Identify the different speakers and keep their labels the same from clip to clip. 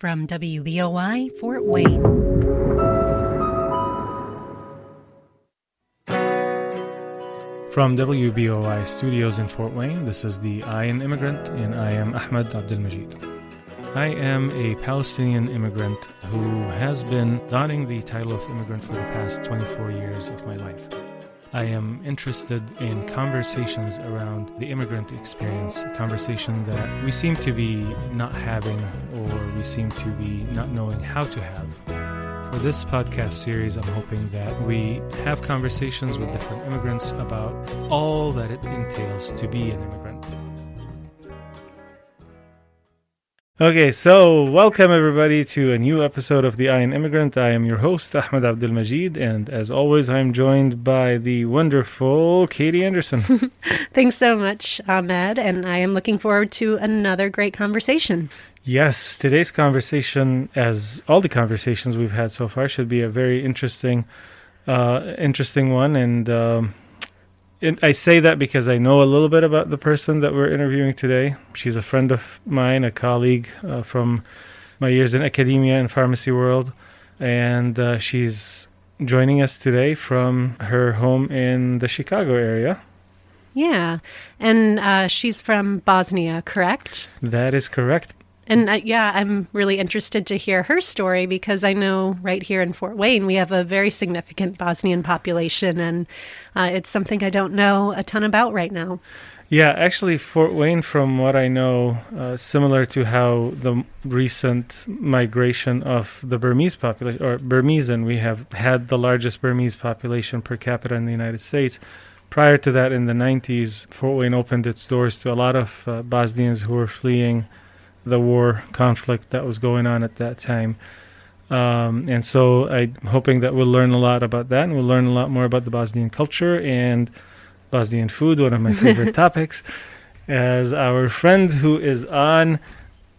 Speaker 1: from WBOI Fort Wayne.
Speaker 2: From WBOI Studios in Fort Wayne, this is the I Am Immigrant, and I am Ahmed Abdul Majid. I am a Palestinian immigrant who has been donning the title of immigrant for the past 24 years of my life. I am interested in conversations around the immigrant experience, conversation that we seem to be not having or we seem to be not knowing how to have. For this podcast series, I'm hoping that we have conversations with different immigrants about all that it entails to be an immigrant. Okay, so welcome everybody to a new episode of the I Am Immigrant. I am your host, Ahmed Abdul Majid, and as always, I'm joined by the wonderful Katie Anderson.
Speaker 1: Thanks so much, Ahmed, and I am looking forward to another great conversation.
Speaker 2: Yes, today's conversation, as all the conversations we've had so far, should be a very interesting, uh, interesting one, and um, I say that because I know a little bit about the person that we're interviewing today. She's a friend of mine, a colleague uh, from my years in academia and pharmacy world, and uh, she's joining us today from her home in the Chicago area.
Speaker 1: Yeah, and uh, she's from Bosnia, correct?
Speaker 2: That is correct.
Speaker 1: And uh, yeah, I'm really interested to hear her story because I know right here in Fort Wayne we have a very significant Bosnian population, and uh, it's something I don't know a ton about right now.
Speaker 2: Yeah, actually, Fort Wayne, from what I know, uh, similar to how the recent migration of the Burmese population, or Burmese, and we have had the largest Burmese population per capita in the United States. Prior to that, in the 90s, Fort Wayne opened its doors to a lot of uh, Bosnians who were fleeing the war conflict that was going on at that time. Um, and so I'm hoping that we'll learn a lot about that and we'll learn a lot more about the Bosnian culture and Bosnian food, one of my favorite topics, as our friend who is on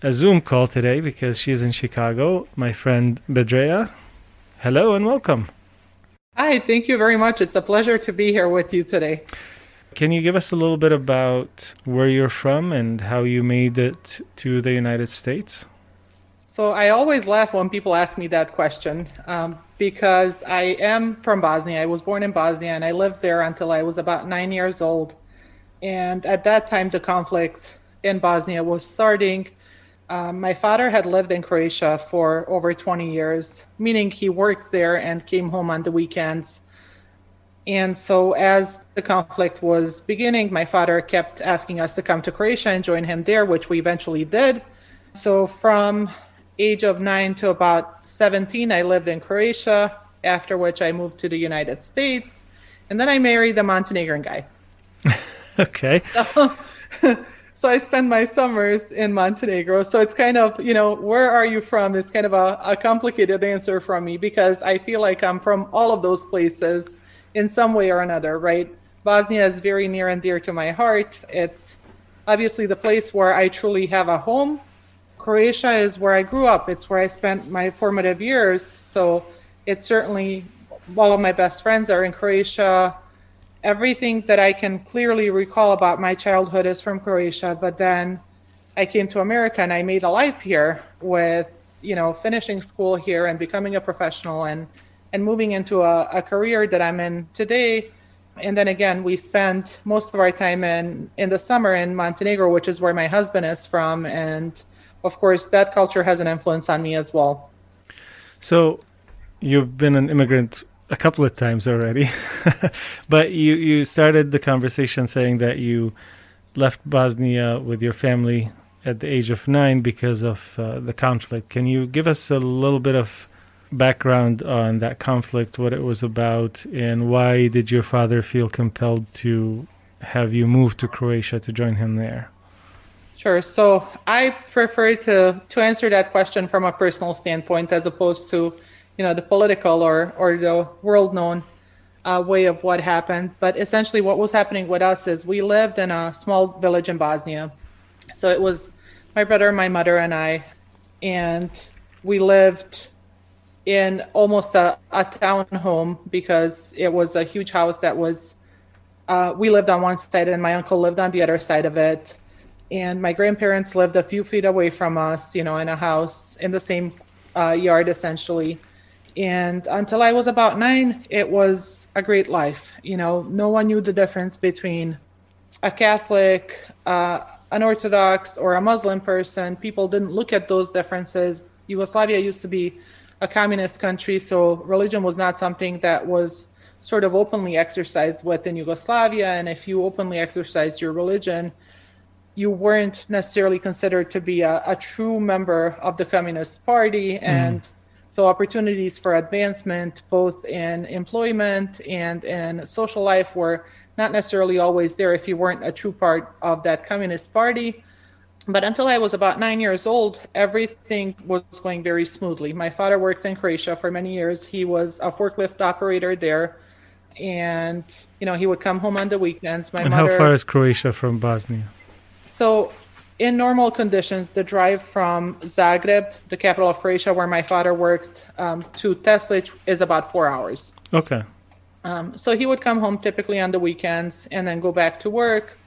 Speaker 2: a Zoom call today because she's in Chicago, my friend Bedrija. Hello and welcome.
Speaker 3: Hi, thank you very much. It's a pleasure to be here with you today.
Speaker 2: Can you give us a little bit about where you're from and how you made it to the United States?
Speaker 3: So I always laugh when people ask me that question um, because I am from Bosnia. I was born in Bosnia and I lived there until I was about nine years old. And at that time, the conflict in Bosnia was starting. Um, my father had lived in Croatia for over 20 years, meaning he worked there and came home on the weekends and so, as the conflict was beginning, my father kept asking us to come to Croatia and join him there, which we eventually did. So, from age of nine to about 17, I lived in Croatia, after which I moved to the United States. And then I married a Montenegrin guy.
Speaker 2: okay.
Speaker 3: So, so, I spend my summers in Montenegro. So it's kind of, you know, where are you from is kind of a, a complicated answer from me because I feel like I'm from all of those places in some way or another, right? Bosnia is very near and dear to my heart. It's obviously the place where I truly have a home. Croatia is where I grew up, it's where I spent my formative years. So it's certainly all of my best friends are in Croatia. Everything that I can clearly recall about my childhood is from Croatia, but then I came to America and I made a life here with, you know, finishing school here and becoming a professional and and moving into a, a career that I'm in today. And then again, we spend most of our time in in the summer in Montenegro, which is where my husband is from, and of course that culture has an influence on me as well.
Speaker 2: So, you've been an immigrant a couple of times already, but you you started the conversation saying that you left Bosnia with your family at the age of nine because of uh, the conflict. Can you give us a little bit of background on that conflict, what it was about, and why did your father feel compelled to have you move to Croatia to join him there?
Speaker 3: Sure. So I prefer to to answer that question from a personal standpoint as opposed to, you know, the political or or the world known uh, way of what happened. But essentially, what was happening with us is we lived in a small village in Bosnia. So it was my brother, my mother, and I, and we lived in almost a, a town home because it was a huge house that was uh, we lived on one side and my uncle lived on the other side of it and my grandparents lived a few feet away from us, you know, in a house in the same uh, yard essentially. And until I was about nine, it was a great life. You know, no one knew the difference between a Catholic, uh, an Orthodox, or a Muslim person. People didn't look at those differences. Yugoslavia used to be a communist country, so religion was not something that was sort of openly exercised within Yugoslavia. And if you openly exercised your religion, you weren't necessarily considered to be a, a true member of the Communist Party. Mm. And so opportunities for advancement, both in employment and in social life, were not necessarily always there if you weren't a true part of that Communist Party. But until I was about nine years old, everything was going very smoothly. My father worked in Croatia for many years. He was a forklift operator there. And, you know, he would come home on the weekends.
Speaker 2: My and mother, how far is Croatia from Bosnia?
Speaker 3: So, in normal conditions, the drive from Zagreb, the capital of Croatia, where my father worked, um, to Teslic is about four hours.
Speaker 2: Okay.
Speaker 3: Um, so he would come home typically on the weekends and then go back to work.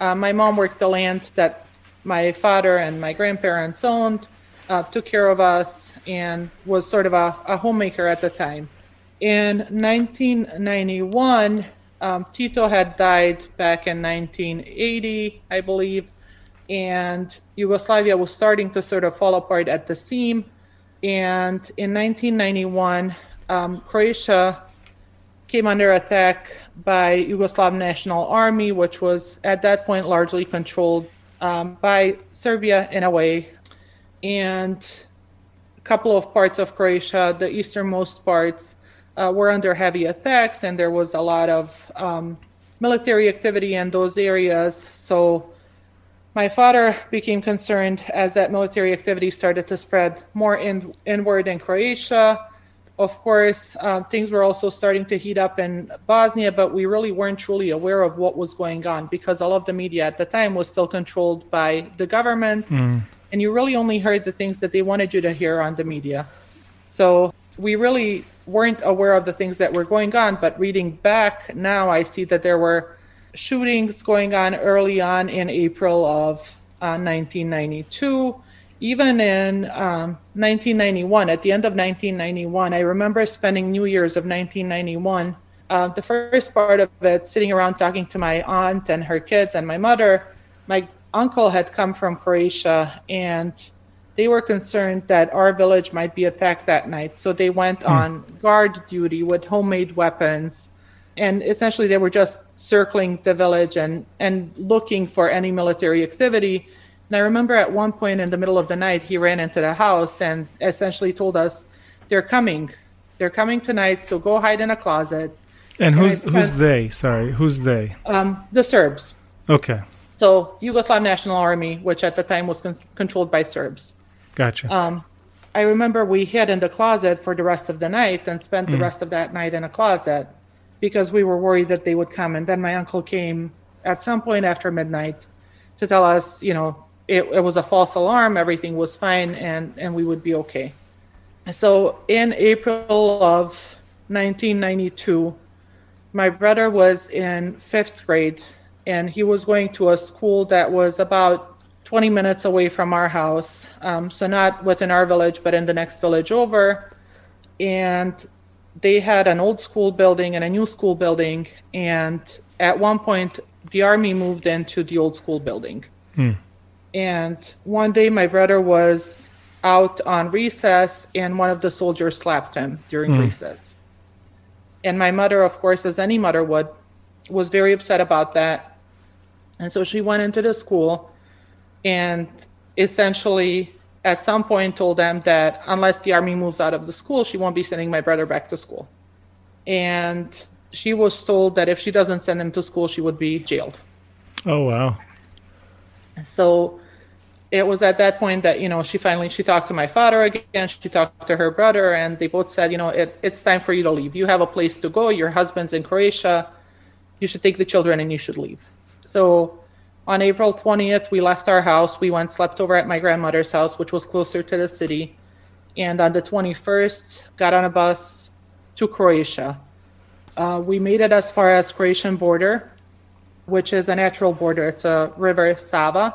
Speaker 3: Uh, my mom worked the land that my father and my grandparents owned, uh, took care of us, and was sort of a, a homemaker at the time. In 1991, um, Tito had died back in 1980, I believe and Yugoslavia was starting to sort of fall apart at the seam. And in 1991, um, Croatia came under attack by Yugoslav National Army, which was at that point largely controlled um, by Serbia in a way. And a couple of parts of Croatia, the easternmost parts, uh, were under heavy attacks, and there was a lot of um, military activity in those areas. So my father became concerned as that military activity started to spread more in, inward in Croatia. Of course, uh, things were also starting to heat up in Bosnia, but we really weren't truly aware of what was going on because all of the media at the time was still controlled by the government. Mm. And you really only heard the things that they wanted you to hear on the media. So we really weren't aware of the things that were going on. But reading back now, I see that there were shootings going on early on in April of uh, 1992. Even in um, 1991, at the end of 1991, I remember spending New Year's of 1991. Uh, the first part of it, sitting around talking to my aunt and her kids and my mother. My uncle had come from Croatia and they were concerned that our village might be attacked that night. So they went hmm. on guard duty with homemade weapons and essentially they were just circling the village and and looking for any military activity. And I remember at one point in the middle of the night, he ran into the house and essentially told us, "They're coming, they're coming tonight. So go hide in a closet."
Speaker 2: And, and who's spent, who's they? Sorry, who's they?
Speaker 3: Um, the Serbs.
Speaker 2: Okay.
Speaker 3: So Yugoslav National Army, which at the time was con- controlled by Serbs.
Speaker 2: Gotcha.
Speaker 3: Um, I remember we hid in the closet for the rest of the night and spent mm. the rest of that night in a closet because we were worried that they would come. And then my uncle came at some point after midnight to tell us, you know, it, it was a false alarm, everything was fine, and, and we would be okay. So in April of 1992, my brother was in fifth grade and he was going to a school that was about 20 minutes away from our house. Um, so, not within our village, but in the next village over. And they had an old school building and a new school building, and at one point the army moved into the old school building. Hmm. And one day my brother was out on recess, and one of the soldiers slapped him during hmm. recess. And my mother, of course, as any mother would, was very upset about that. And so she went into the school and essentially at some point told them that unless the army moves out of the school, she won't be sending my brother back to school. And she was told that if she doesn't send him to school, she would be jailed.
Speaker 2: Oh wow.
Speaker 3: So it was at that point that you know she finally she talked to my father again she talked to her brother and they both said you know it, it's time for you to leave you have a place to go your husband's in croatia you should take the children and you should leave so on April 20th, we left our house. We went, slept over at my grandmother's house, which was closer to the city. And on the 21st, got on a bus to Croatia. Uh, we made it as far as Croatian border, which is a natural border. It's a river Sava.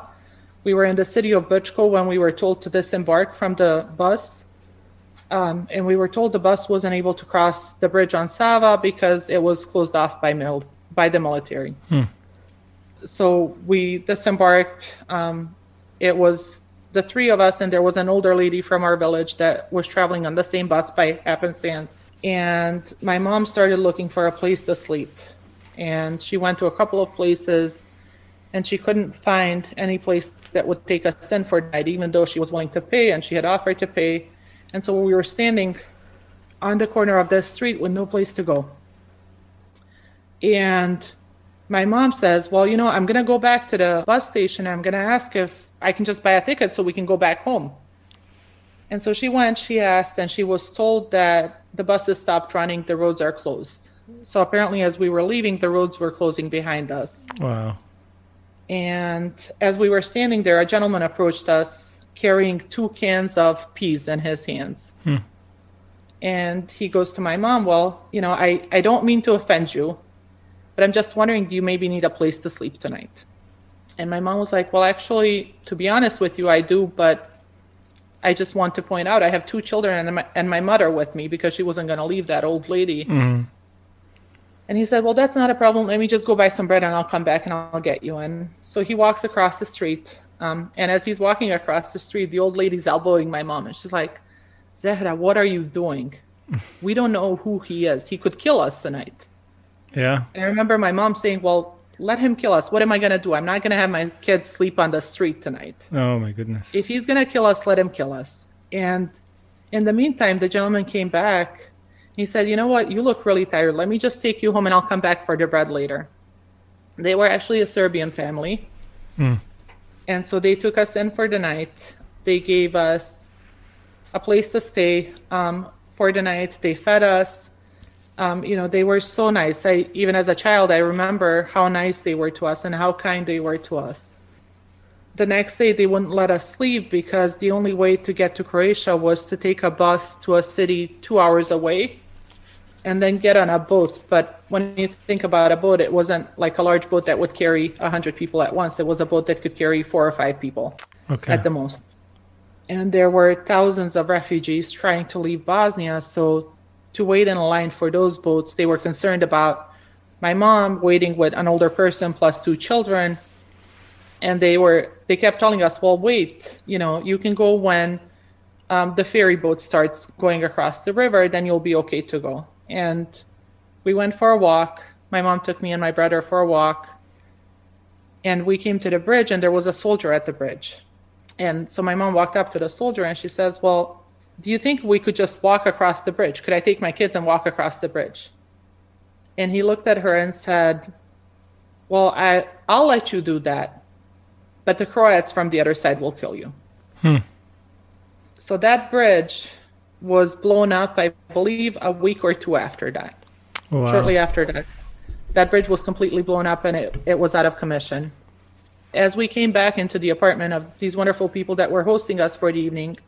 Speaker 3: We were in the city of Brčko when we were told to disembark from the bus. Um, and we were told the bus wasn't able to cross the bridge on Sava because it was closed off by, mil- by the military. So we disembarked. Um, it was the three of us, and there was an older lady from our village that was traveling on the same bus by happenstance. And my mom started looking for a place to sleep. And she went to a couple of places, and she couldn't find any place that would take us in for the night, even though she was willing to pay and she had offered to pay. And so we were standing on the corner of the street with no place to go. And my mom says, Well, you know, I'm going to go back to the bus station. I'm going to ask if I can just buy a ticket so we can go back home. And so she went, she asked, and she was told that the buses stopped running, the roads are closed. So apparently, as we were leaving, the roads were closing behind us.
Speaker 2: Wow.
Speaker 3: And as we were standing there, a gentleman approached us carrying two cans of peas in his hands. Hmm. And he goes to my mom, Well, you know, I, I don't mean to offend you, but I'm just wondering, do you maybe need a place to sleep tonight? And my mom was like, Well, actually, to be honest with you, I do, but I just want to point out I have two children and my, and my mother with me because she wasn't going to leave that old lady. Mm-hmm. And he said, Well, that's not a problem. Let me just go buy some bread and I'll come back and I'll get you in. So he walks across the street. Um, and as he's walking across the street, the old lady's elbowing my mom. And she's like, Zahra, what are you doing? We don't know who he is. He could kill us tonight.
Speaker 2: Yeah.
Speaker 3: And I remember my mom saying, Well, let him kill us. What am I going to do? I'm not going to have my kids sleep on the street tonight.
Speaker 2: Oh my goodness.
Speaker 3: If he's going to kill us, let him kill us. And in the meantime, the gentleman came back. He said, You know what? You look really tired. Let me just take you home and I'll come back for the bread later. They were actually a Serbian family. And so they took us in for the night. They gave us a place to stay um, for the night. They fed us. Um, you know, they were so nice. I even as a child, I remember how nice they were to us and how kind they were to us. The next day, they wouldn't let us leave because the only way to get to Croatia was to take a bus to a city two hours away and then get on a boat. But when you think about a boat, it wasn't like a large boat that would carry 100 people at once. It was a boat that could carry four or five people
Speaker 2: Okay.
Speaker 3: at the most. And there were thousands of refugees trying to leave Bosnia. So to wait in a line for those boats, they were concerned about my mom waiting with an older person plus two children. And they were they kept telling us, well, wait, you know, you can go when um, the ferry boat starts going across the river, then you'll be okay to go. And we went for a walk. My mom took me and my brother for a walk. And we came to the bridge, and there was a soldier at the bridge. And so my mom walked up to the soldier and she says, Well, do you think we could just walk across the bridge? Could I take my kids and walk across the bridge? And he looked at her and said, Well, I, I'll let you do that, but the Croats from the other side will kill you. Hmm. So that bridge was blown up, I believe, a week or two after that
Speaker 2: Wow.
Speaker 3: shortly after that. That bridge was completely blown up and it, it was out of commission. As we came back into the apartment of these wonderful people that were hosting us for the evening,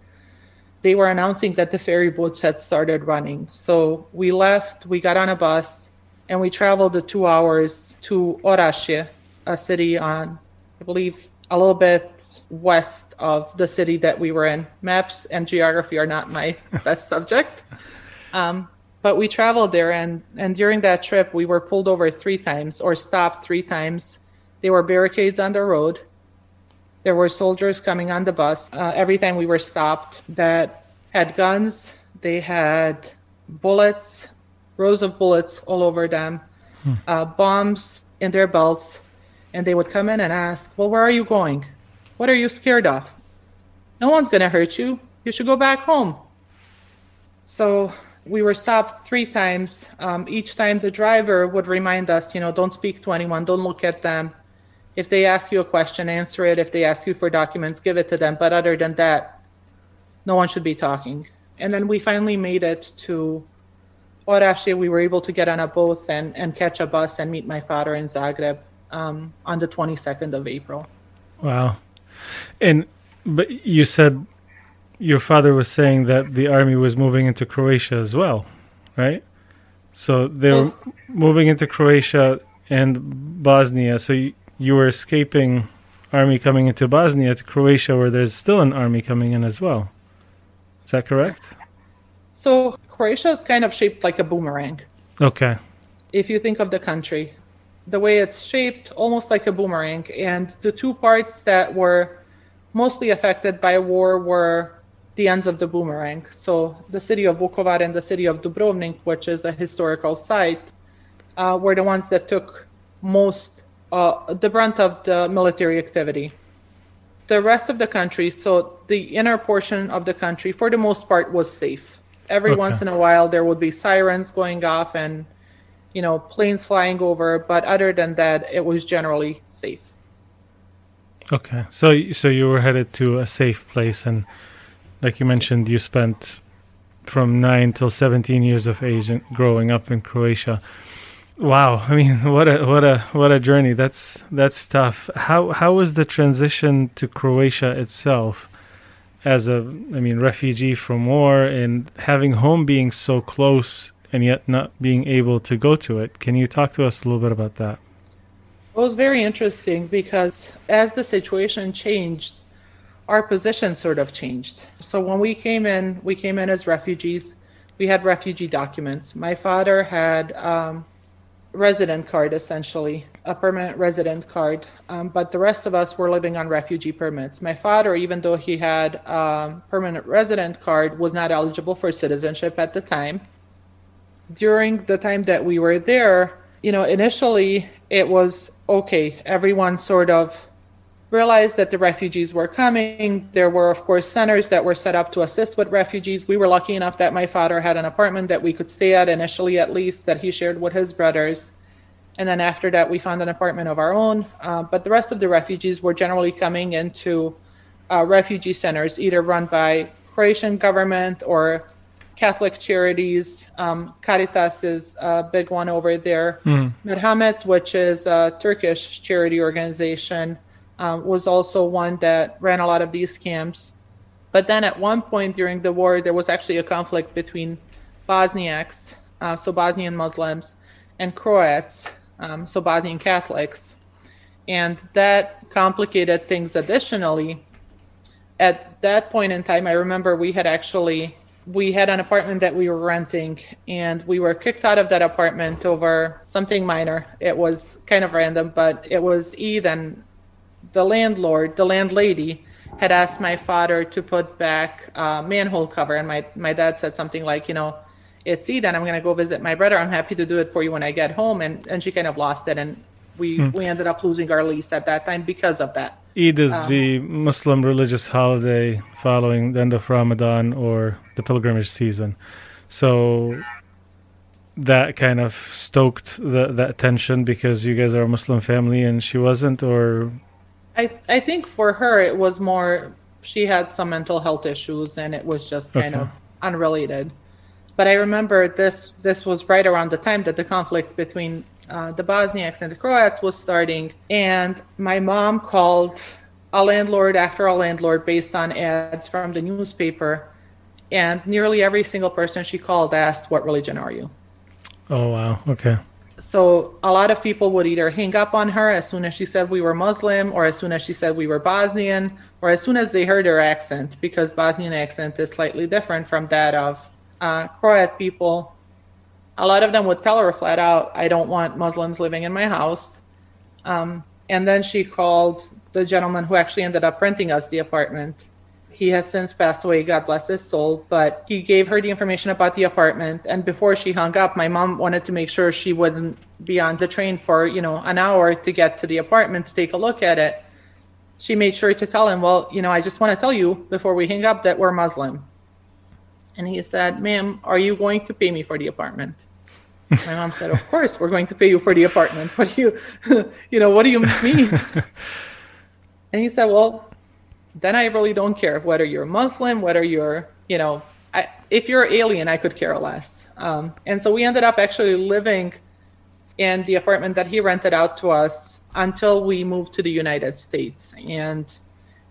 Speaker 3: they were announcing that the ferry boats had started running. So we left, we got on a bus, and we traveled the two hours to Orašje, a city on, I believe, a little bit west of the city that we were in. Maps and geography are not my best subject. Um, but we traveled there, and, and during that trip, we were pulled over three times or stopped three times. There were barricades on the road. There were soldiers coming on the bus. Uh, every time we were stopped, that had guns. They had bullets, rows of bullets all over them, uh, bombs in their belts, and they would come in and ask, "Well, where are you going? What are you scared of? No one's going to hurt you. You should go back home." So we were stopped three times. Um, each time the driver would remind us, you know, don't speak to anyone, don't look at them. If they ask you a question, answer it. If they ask you for documents, give it to them. But other than that, no one should be talking. And then we finally made it to Orašje. We were able to get on a boat and, and catch a bus and meet my father in Zagreb um, on the 22nd of April.
Speaker 2: Wow. And but you said your father was saying that the army was moving into Croatia as well, right? So they were moving into Croatia and Bosnia. So you, you were escaping army coming into Bosnia to Croatia, where there's still an army coming in as well. Is that correct?
Speaker 3: So Croatia is kind of shaped like a boomerang.
Speaker 2: Okay.
Speaker 3: If you think of the country, the way it's shaped, almost like a boomerang, and the two parts that were mostly affected by war were the ends of the boomerang. So the city of Vukovar and the city of Dubrovnik, which is a historical site, uh, were the ones that took most uh, the brunt of the military activity. The rest of the country, so the inner portion of the country, for the most part, was safe. Every
Speaker 2: Okay.
Speaker 3: once in a while, there would be sirens going off and you know planes flying over, but other than that, it was generally safe.
Speaker 2: Okay. So so you were headed to a safe place, and like you mentioned, you spent from nine till seventeen years of age in- growing up in Croatia. Wow. I mean, what a what a what a journey. That's that's tough. How how was the transition to Croatia itself? As a, I mean, refugee from war and having home being so close and yet not being able to go to it. Can you talk to us a little bit about that?
Speaker 3: It was very interesting because as the situation changed, our position sort of changed. So when we came in, we came in as refugees. We had refugee documents. My father had um, resident card essentially, a permanent resident card. Um, but the rest of us were living on refugee permits. My father, even though he had um, permanent resident card, was not eligible for citizenship at the time. During the time that we were there, you know, initially it was okay. Everyone sort of realized that the refugees were coming. There were, of course, centers that were set up to assist with refugees. We were lucky enough that my father had an apartment that we could stay at initially, at least, that he shared with his brothers. And then after that, we found an apartment of our own. Uh, but the rest of the refugees were generally coming into uh, refugee centers, either run by Croatian government or Catholic charities. Um, Caritas is a big one over there. Merhamet, which is a Turkish charity organization, um, was also one that ran a lot of these camps. But then at one point during the war, there was actually a conflict between Bosniaks, uh, so Bosnian Muslims, and Croats, um, so Bosnian Catholics. And that complicated things additionally. At that point in time, I remember we had actually we had an apartment that we were renting and we were kicked out of that apartment over something minor. It was kind of random, but it was and the landlord, the landlady, had asked my father to put back a manhole cover, and my my dad said something like, you know, it's Eid, and I'm gonna go visit my brother. I'm happy to do it for you when I get home, and and she kind of lost it, and we hmm. we ended up losing our lease at that time because of that.
Speaker 2: Eid is the um, Muslim religious holiday following the end of Ramadan or the pilgrimage season. So that kind of stoked the, that tension because you guys are a Muslim family and she wasn't, or
Speaker 3: I I think for her it was more she had some mental health issues and it was just kind
Speaker 2: Okay.
Speaker 3: of unrelated. But I remember this this was right around the time that the conflict between uh, the Bosniaks and the Croats was starting, and my mom called a landlord after a landlord based on ads from the newspaper, and nearly every single person she called asked, "What religion are you?"
Speaker 2: oh wow, okay,
Speaker 3: So a lot of people would either hang up on her as soon as she said we were Muslim, or as soon as she said we were Bosnian, or as soon as they heard her accent, because Bosnian accent is slightly different from that of uh, Croat people. A lot of them would tell her flat out, "I don't want Muslims living in my house." Um, and then she called the gentleman who actually ended up renting us the apartment. He has since passed away, God bless his soul, but he gave her the information about the apartment. And before she hung up, my mom wanted to make sure she wouldn't be on the train for, you know, an hour to get to the apartment to take a look at it. She made sure to tell him, well, you know, I just want to tell you before we hang up that we're Muslim. And he said, ma'am, are you going to pay me for the apartment? My mom said, "Of course, we're going to pay you for the apartment. What do you, you know, what do you mean?" and he said, "Well, then I really don't care whether you're Muslim, whether you're, you know, I, if you're alien, I could care less." Um, and so we ended up actually living in the apartment that he rented out to us until we moved to the United States. And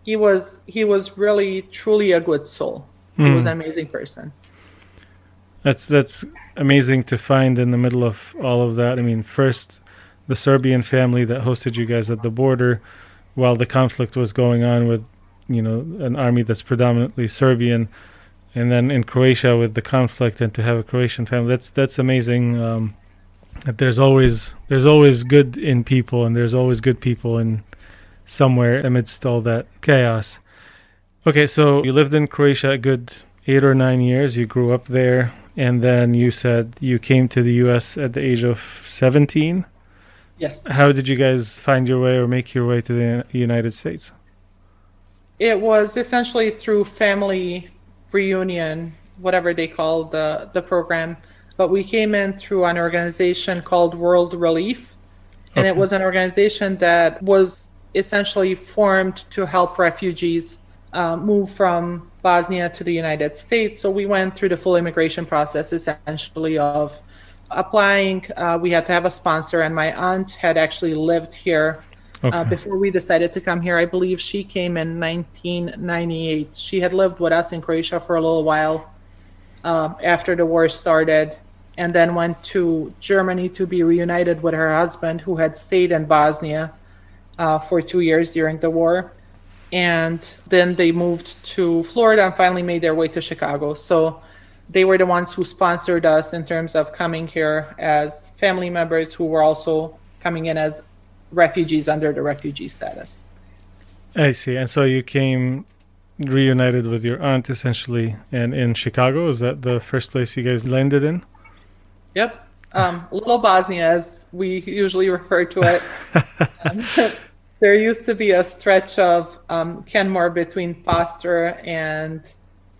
Speaker 3: he was he was really truly a good soul. He was an amazing person.
Speaker 2: that's that's amazing to find in the middle of all of that. I mean, first the Serbian family that hosted you guys at the border, while the conflict was going on with, you know, an army that's predominantly Serbian, and then in Croatia with the conflict, and to have a Croatian family. That's that's amazing. Um, that there's always there's always good in people, and there's always good people in somewhere amidst all that chaos. Okay, so you lived in Croatia a good eight or nine years. You grew up there, and then you said you came to the U.S. at the age of 17.
Speaker 3: Yes.
Speaker 2: How did you guys find your way or make your way to the United States?
Speaker 3: It was essentially through family reunion, whatever they call the, the program. But we came in through an organization called World Relief. And okay. it was an organization that was essentially formed to help refugees uh, move from Bosnia to the United States. So we went through the full immigration process essentially of applying. Uh, we had to have a sponsor, and my aunt had actually lived here uh, okay. uh, before we decided to come here. I believe she came in 1998. She had lived with us in Croatia for a little while um, after the war started, and then went to Germany to be reunited with her husband, who had stayed in Bosnia uh, for two years during the war. And then they moved to Florida and finally made their way to Chicago. So they were the ones who sponsored us in terms of coming here as family members who were also coming in as refugees under the refugee status.
Speaker 2: I see. And so you came reunited with your aunt essentially and in Chicago. Is that the first place you guys landed in?
Speaker 3: Yep. Um, Little Bosnia, as we usually refer to it. um, there used to be a stretch of um, Kenmore between Foster and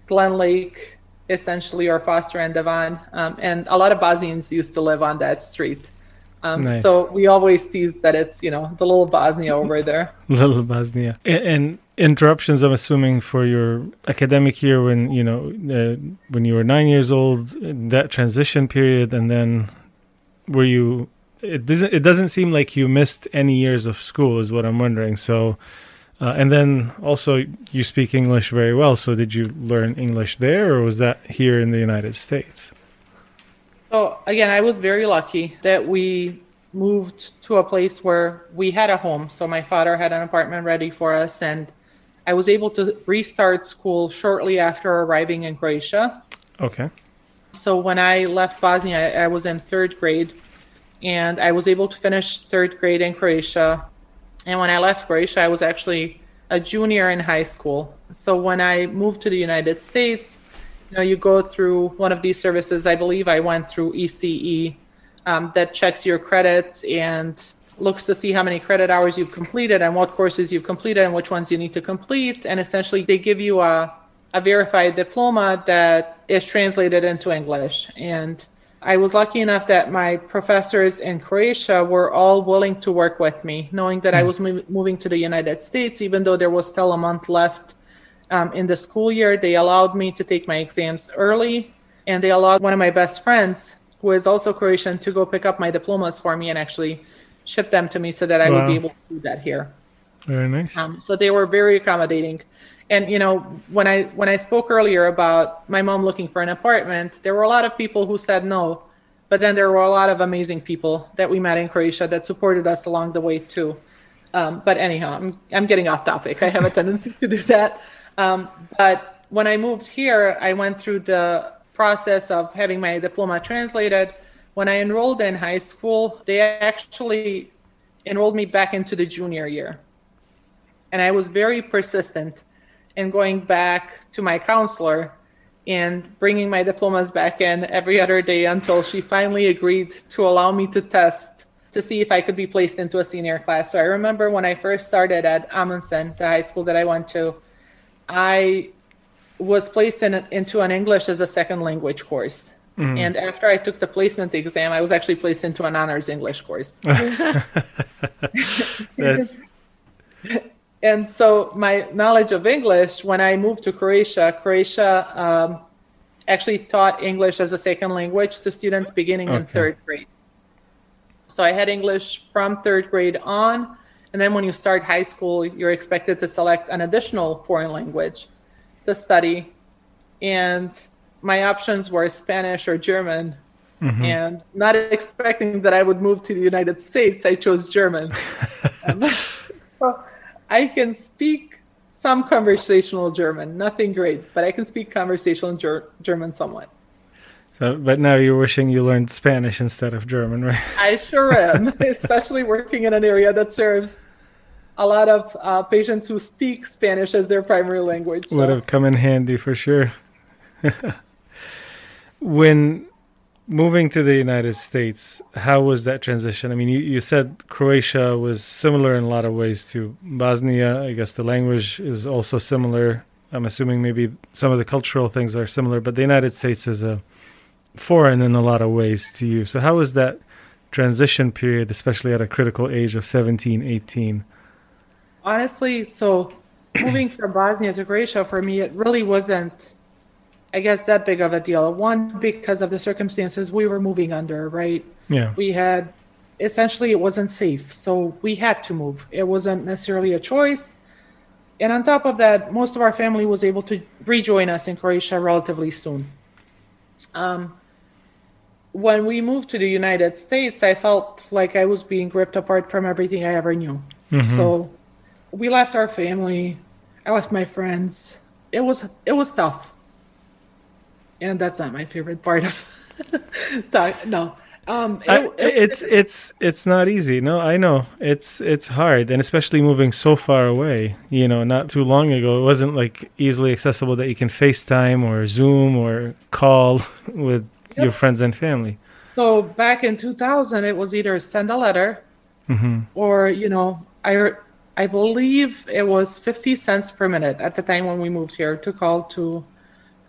Speaker 3: Glen Lake, essentially, or Foster and Devon. Um, and a lot of Bosnians used to live on that street. Um, nice. So we always tease that it's, you know, the little Bosnia over there.
Speaker 2: little Bosnia. And, and, interruptions, I'm assuming, for your academic year when, you know, uh, when you were nine years old, that transition period, and then were you it doesn't it doesn't seem like you missed any years of school is what i'm wondering. So uh, and then also you speak english very well. So did you learn english there or was that here in the united states?
Speaker 3: So again i was very lucky that we moved to a place where we had a home. So my father had an apartment ready for us and i was able to restart school shortly after arriving in croatia.
Speaker 2: Okay.
Speaker 3: So when I left Bosnia, I, I was in third grade, and I was able to finish third grade in Croatia. And when I left Croatia, I was actually a junior in high school. So when I moved to the United States, you know, you go through one of these services. I believe I went through ECE um, that checks your credits and looks to see how many credit hours you've completed and what courses you've completed and which ones you need to complete. And essentially, they give you a a verified diploma that is translated into English. And I was lucky enough that my professors in Croatia were all willing to work with me, knowing that I hmm. was mov- moving to the United States, even though there was still a month left um, in the school year. They allowed me to take my exams early, and they allowed one of my best friends, who is also Croatian, to go pick up my diplomas for me and actually ship them to me so that I wow. would be able to do that here.
Speaker 2: Very nice.
Speaker 3: Um, so they were very accommodating. And you know when i when i spoke earlier about my mom looking for an apartment there were a lot of people who said no but then there were a lot of amazing people that we met in croatia that supported us along the way too. Um, but anyhow I'm, I'm getting off topic. I have a tendency to do that. Um, but when i moved here i went through the process of having my diploma translated. When i enrolled in high school they actually enrolled me back into the junior year and i was very persistent in going back to my counselor and bringing my diplomas back in every other day until she finally agreed to allow me to test to see if I could be placed into a senior class. So I remember when I first started at Amundsen, the high school that I went to, I was placed in, into an English as a second language course. Mm. And after I took the placement exam, I was actually placed into an honors English course. That's and so my knowledge of English, when I moved to Croatia, Croatia um, actually taught English as a second language to students beginning okay. in third grade. So I had English from third grade on. And then when you start high school, you're expected to select an additional foreign language to study. And my options were Spanish or German. Mm-hmm. And not expecting that I would move to the United States, I chose German. so, I can speak some conversational German, nothing great, but I can speak conversational ger- German somewhat.
Speaker 2: So, but now you're wishing you learned Spanish instead of German, right?
Speaker 3: I sure am, especially working in an area that serves a lot of uh, patients who speak Spanish as their primary language.
Speaker 2: So. Would have come in handy for sure. when moving to the United States, how was that transition? I mean, you, you said Croatia was similar in a lot of ways to Bosnia. I guess the language is also similar. I'm assuming maybe some of the cultural things are similar, but the United States is a foreign in a lot of ways to you. So how was that transition period, especially at a critical age of 17, 18?
Speaker 3: Honestly, so moving from Bosnia to Croatia for me, it really wasn't I guess that big of a deal. One, because of the circumstances we were moving under, right?
Speaker 2: Yeah.
Speaker 3: We had essentially it wasn't safe, so we had to move. It wasn't necessarily a choice. And on top of that, most of our family was able to rejoin us in Croatia relatively soon. Um, when we moved to the United States, I felt like I was being ripped apart from everything I ever knew. Mm-hmm. So we left our family. I left my friends. It was it was tough and that's not my favorite part of no um,
Speaker 2: it, I, it, it's it's it's not easy. No, I know it's it's hard, and especially moving so far away. You know, not too long ago, it wasn't like easily accessible that you can FaceTime or Zoom or call with yep. your friends and family.
Speaker 3: So back in 2000, it was either send a letter,
Speaker 2: mm-hmm.
Speaker 3: or you know, I I believe it was 50 cents per minute at the time when we moved here to call to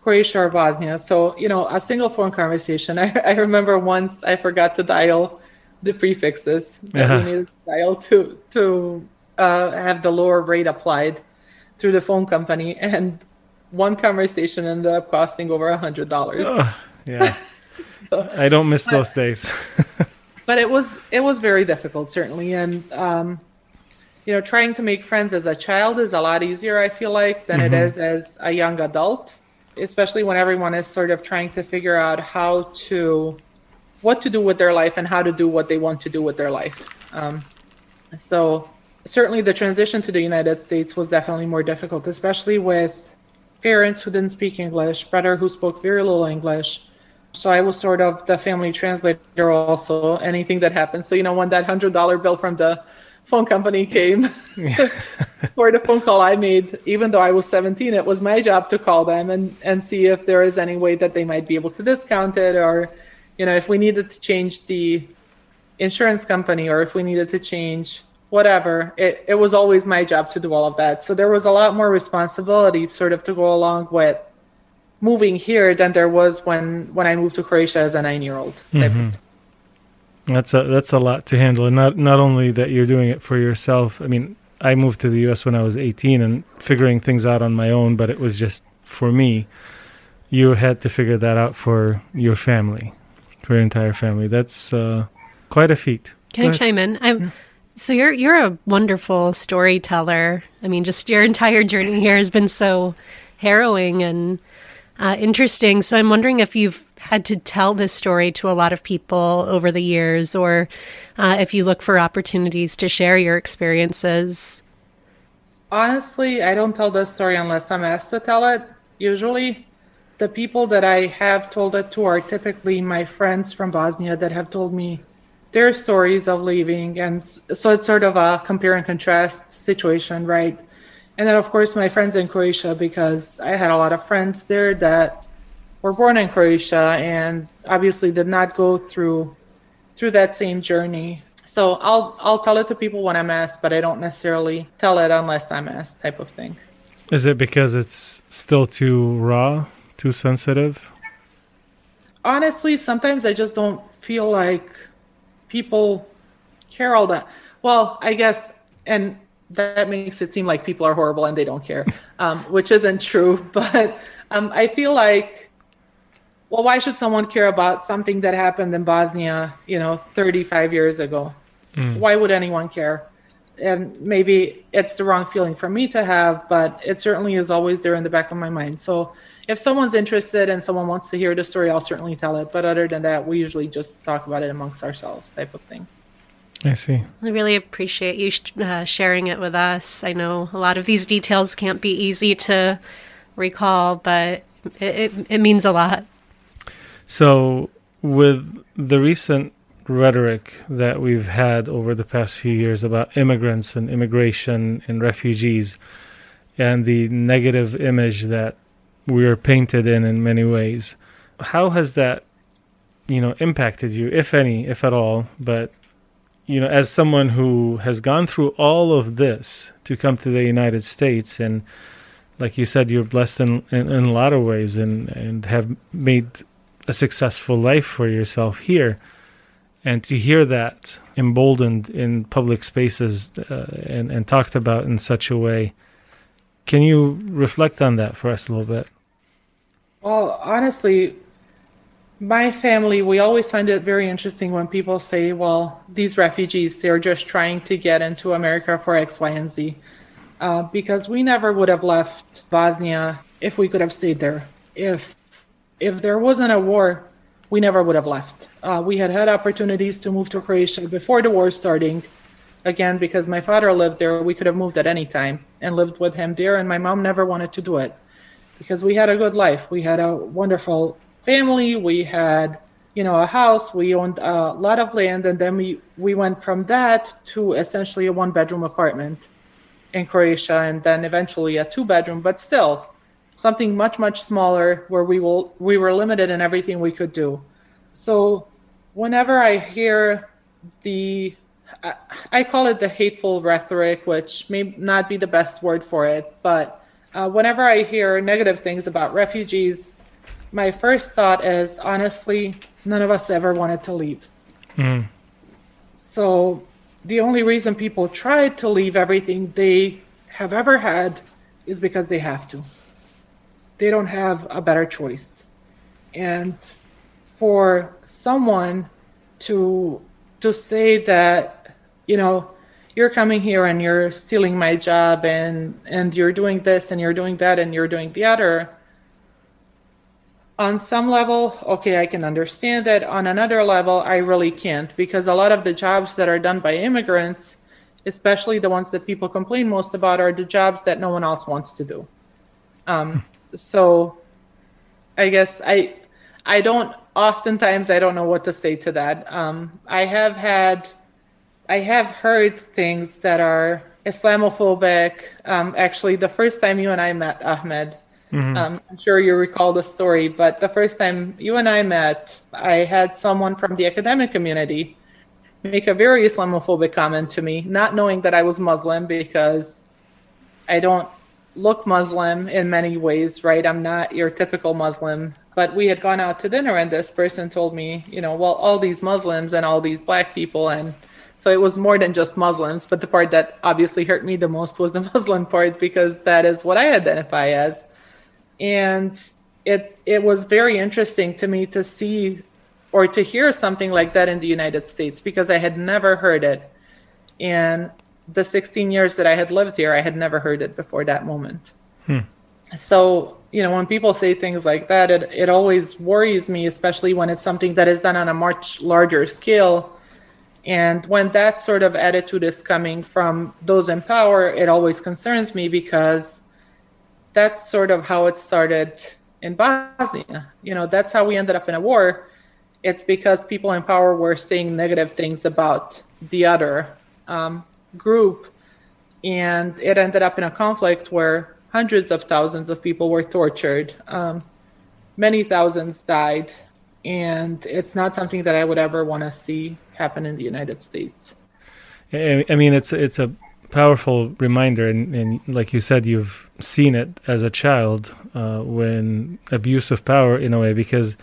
Speaker 3: Croatia or Bosnia. So, you know, a single phone conversation. I, I remember once I forgot to dial the prefixes that uh-huh. we needed to dial to, to uh, have the lower rate applied through the phone company. And one conversation ended up costing over a hundred dollars.
Speaker 2: yeah. so, I don't miss but, those days.
Speaker 3: but it was it was very difficult, certainly. And um, you know, trying to make friends as a child is a lot easier, I feel like, than mm-hmm. it is as a young adult especially when everyone is sort of trying to figure out how to what to do with their life and how to do what they want to do with their life. Um, so certainly the transition to the united states was definitely more difficult especially with parents who didn't speak english brother who spoke very little english. So i was sort of the family translator also anything that happened. So you know when that hundred dollar bill from the phone company came for the phone call I made. Even though I was 17, it was my job to call them and, and see if there is any way that they might be able to discount it or, you know, if we needed to change the insurance company or if we needed to change whatever. It, it was always my job to do all of that. So there was a lot more responsibility sort of to go along with moving here than there was when, when I moved to Croatia as a nine year old. Mm-hmm.
Speaker 2: That's a that's a lot to handle, and not not only that you're doing it for yourself. I mean, I moved to the U.S. when I was 18 and figuring things out on my own, but it was just for me. You had to figure that out for your family, for your entire family. That's uh, quite a feat.
Speaker 1: Can Go I ahead. chime in? I'm, so you're you're a wonderful storyteller. I mean, just your entire journey here has been so harrowing and uh, interesting. So I'm wondering if you've had to tell this story to a lot of people over the years, or uh, if you look for opportunities to share your experiences.
Speaker 3: Honestly, I don't tell this story unless I'm asked to tell it. Usually, the people that I have told it to are typically my friends from Bosnia that have told me their stories of leaving. And so it's sort of a compare and contrast situation, right? And then, of course, my friends in Croatia, because I had a lot of friends there that were born in Croatia and obviously did not go through through that same journey. So I'll I'll tell it to people when I'm asked, but I don't necessarily tell it unless I'm asked, type of thing.
Speaker 2: Is it because it's still too raw, too sensitive?
Speaker 3: Honestly, sometimes I just don't feel like people care all that. Well, I guess, and that makes it seem like people are horrible and they don't care, um, which isn't true. But um, I feel like, well, why should someone care about something that happened in Bosnia, you know, 35 years ago? Mm. Why would anyone care? And maybe it's the wrong feeling for me to have, but it certainly is always there in the back of my mind. So if someone's interested and someone wants to hear the story, I'll certainly tell it. But other than that, we usually just talk about it amongst ourselves, type of thing.
Speaker 2: I see.
Speaker 1: I really appreciate you sh- uh, sharing it with us. I know a lot of these details can't be easy to recall, but it, it, it means a lot.
Speaker 2: So, with the recent rhetoric that we've had over the past few years about immigrants and immigration and refugees, and the negative image that we are painted in in many ways, how has that, you know, impacted you, if any, if at all? But you know, as someone who has gone through all of this to come to the United States and like you said, you're blessed in, in, in, a lot of ways and, and have made a successful life for yourself here. And to hear that emboldened in public spaces uh, and, and talked about in such a way, can you reflect on that for us a little bit?
Speaker 3: Well, honestly, my family, we always find it very interesting when people say, well, these refugees, they're just trying to get into America for X, Y, and Z. Uh, because we never would have left Bosnia if we could have stayed there. If if there wasn't a war, we never would have left. Uh, we had had opportunities to move to Croatia before the war starting. Again, because my father lived there, we could have moved at any time and lived with him there. And my mom never wanted to do it because we had a good life. We had a wonderful family. We had, you know, a house. We owned a lot of land, and then we we went from that to essentially a one bedroom apartment in Croatia, and then eventually a two bedroom, but still something much much smaller where we will we were limited in everything we could do. So whenever I hear the I call it the hateful rhetoric, which may not be the best word for it, but uh, whenever I hear negative things about refugees, my first thought is honestly, none of us ever wanted to leave. Mm. So the only reason people try to leave everything they have ever had is because they have to. They don't have a better choice. And for someone to to say that, you know, you're coming here and you're stealing my job and and you're doing this and you're doing that and you're doing the other on some level, okay, I can understand that. On another level, I really can't because a lot of the jobs that are done by immigrants, especially the ones that people complain most about, are the jobs that no one else wants to do. Um, so, I guess I, I don't. Oftentimes, I don't know what to say to that. Um, I have had, I have heard things that are Islamophobic. Um, actually, the first time you and I met Ahmed Mm-hmm. Um, I'm sure you recall the story, but the first time you and I met, I had someone from the academic community make a very Islamophobic comment to me, not knowing that I was Muslim because I don't look Muslim in many ways, right? I'm not your typical Muslim. But we had gone out to dinner, and this person told me, you know, well, all these Muslims and all these black people. And so it was more than just Muslims. But the part that obviously hurt me the most was the Muslim part because that is what I identify as and it it was very interesting to me to see or to hear something like that in the United States because I had never heard it. And the 16 years that I had lived here, I had never heard it before that moment. Hmm. So, you know, when people say things like that, it, it always worries me, especially when it's something that is done on a much larger scale. And when that sort of attitude is coming from those in power, it always concerns me because that's sort of how it started in Bosnia. You know, that's how we ended up in a war. It's because people in power were saying negative things about the other um, group, and it ended up in a conflict where hundreds of thousands of people were tortured, um, many thousands died, and it's not something that I would ever want to see happen in the United States.
Speaker 2: I mean, it's it's a powerful reminder, and, and like you said, you've seen it as a child uh, when abuse of power, in a way, because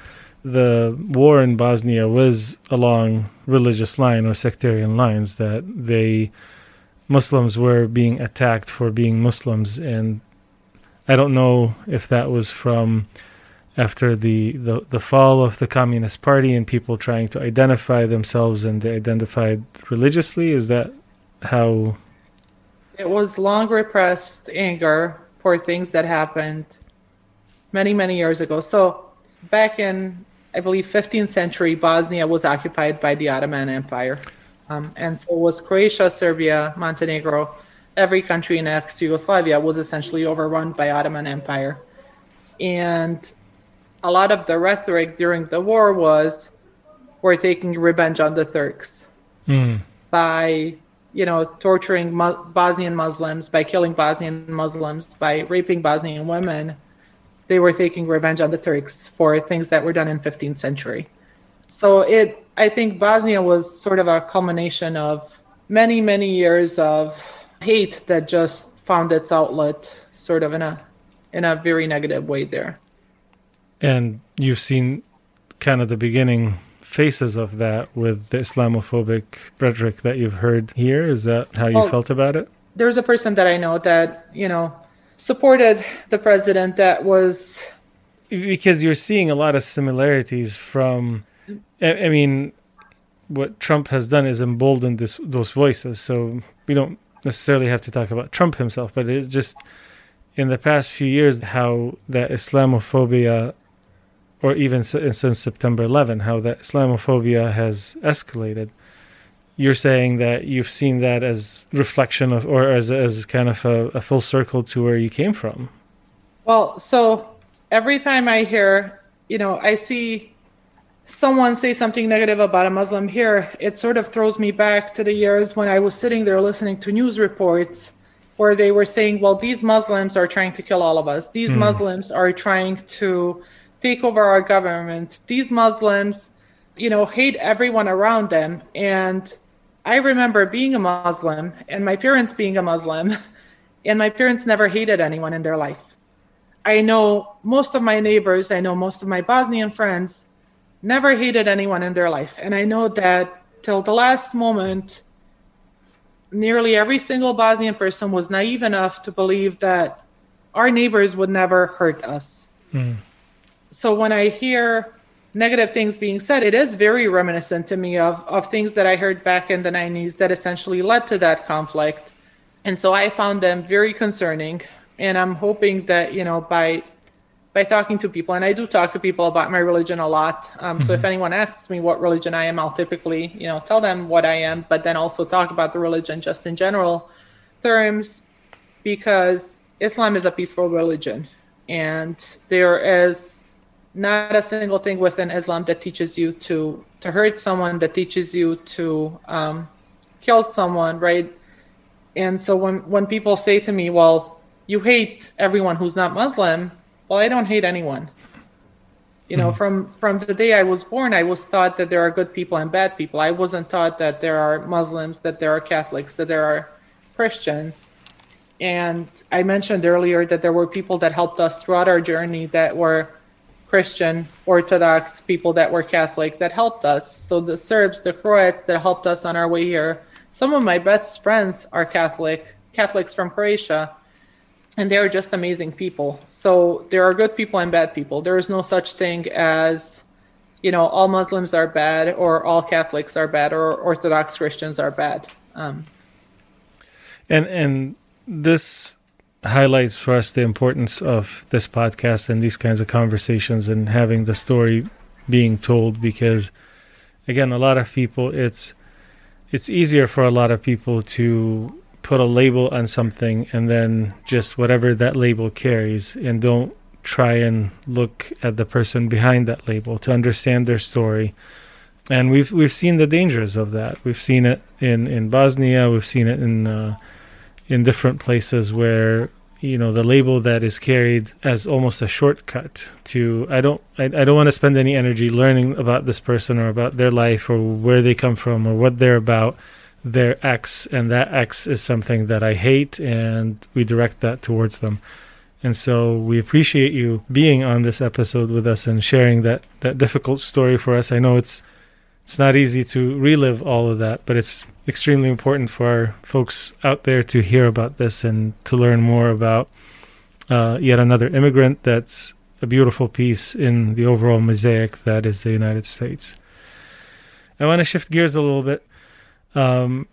Speaker 2: the war in Bosnia was along religious line or sectarian lines that they Muslims were being attacked for being Muslims, and I don't know if that was from after the, the, the fall of the Communist Party and people trying to identify themselves and they identified religiously. Is that how
Speaker 3: it was long repressed anger for things that happened many, many years ago. So back in, I believe, 15th century, Bosnia was occupied by the Ottoman Empire. Um, and so was Croatia, Serbia, Montenegro, every country in ex-Yugoslavia was essentially overrun by Ottoman Empire. And a lot of the rhetoric during the war was we're taking revenge on the Turks
Speaker 2: Mm.
Speaker 3: by you know torturing Mu- Bosnian Muslims, by killing Bosnian Muslims, by raping Bosnian women. They were taking revenge on the Turks for things that were done in 15th century. So it I think Bosnia was sort of a culmination of many many years of hate that just found its outlet sort of in a in a very negative way there.
Speaker 2: And you've seen kind of the beginning phases of that with the Islamophobic rhetoric that you've heard here. Is that how you
Speaker 3: Oh.
Speaker 2: felt about it?
Speaker 3: there's a person that I know that you know supported the president that was
Speaker 2: Because you're seeing a lot of similarities from, I, mean, what Trump has done is emboldened this, those voices. So we don't necessarily have to talk about Trump himself, but it's just in the past few years how that Islamophobia, or even since September 11, how that Islamophobia has escalated. You're saying that you've seen that as reflection of, or as as kind of a, a full circle to where you came from.
Speaker 3: well so every time I hear you know I see someone say something negative about a Muslim here it sort of throws me back to the years when I was sitting there listening to news reports where they were saying well these Muslims are trying to kill all of us. These hmm. Muslims are trying to take over our government. These Muslims you know hate everyone around them. And I remember being a Muslim and my parents being a Muslim, and my parents never hated anyone in their life. I know most of my neighbors, I know most of my Bosnian friends never hated anyone in their life. And I know that till the last moment, nearly every single Bosnian person was naive enough to believe that our neighbors would never hurt us. Hmm. So when I hear negative things being said, it is very reminiscent to me of, of things that I heard back in the 90s that essentially led to that conflict. And so I found them very concerning. And I'm hoping that, you know, by by talking to people, and I do talk to people about my religion a lot. Um, So if anyone asks me what religion I am, I'll typically, you know, tell them what I am, but then also talk about the religion just in general terms, because Islam is a peaceful religion, and there is not a single thing within Islam that teaches you to to hurt someone, that teaches you to um, kill someone, right? And so when when people say to me, "Well, you hate everyone who's not Muslim," well, I don't hate anyone. You know, mm-hmm. from from the day I was born, I was taught that there are good people and bad people. I wasn't taught that there are Muslims, that there are Catholics, that there are Christians. And I mentioned earlier that there were people that helped us throughout our journey that were Christian, Orthodox, people that were Catholic that helped us. So the Serbs, the Croats that helped us on our way here. Some of my best friends are Catholic, Catholics from Croatia, and they are just amazing people. So there are good people and bad people. There is no such thing as, you know, all Muslims are bad or all Catholics are bad or Orthodox Christians are bad. Um,
Speaker 2: And and this highlights for us the importance of this podcast and these kinds of conversations and having the story being told because again a lot of people it's it's easier for a lot of people to put a label on something and then just whatever that label carries and don't try and look at the person behind that label to understand their story. And we've we've seen the dangers of that. We've seen it in in Bosnia. We've seen it in uh, in different places where you know the label that is carried as almost a shortcut to I don't I, I don't want to spend any energy learning about this person or about their life or where they come from or what they're about their X and that X is something that I hate and we direct that towards them and so we appreciate you being on this episode with us and sharing that that difficult story for us I know it's it's not easy to relive all of that, but it's extremely important for our folks out there to hear about this and to learn more about uh, yet another immigrant that's a beautiful piece in the overall mosaic that is the United States. I want to shift gears a little bit. Um,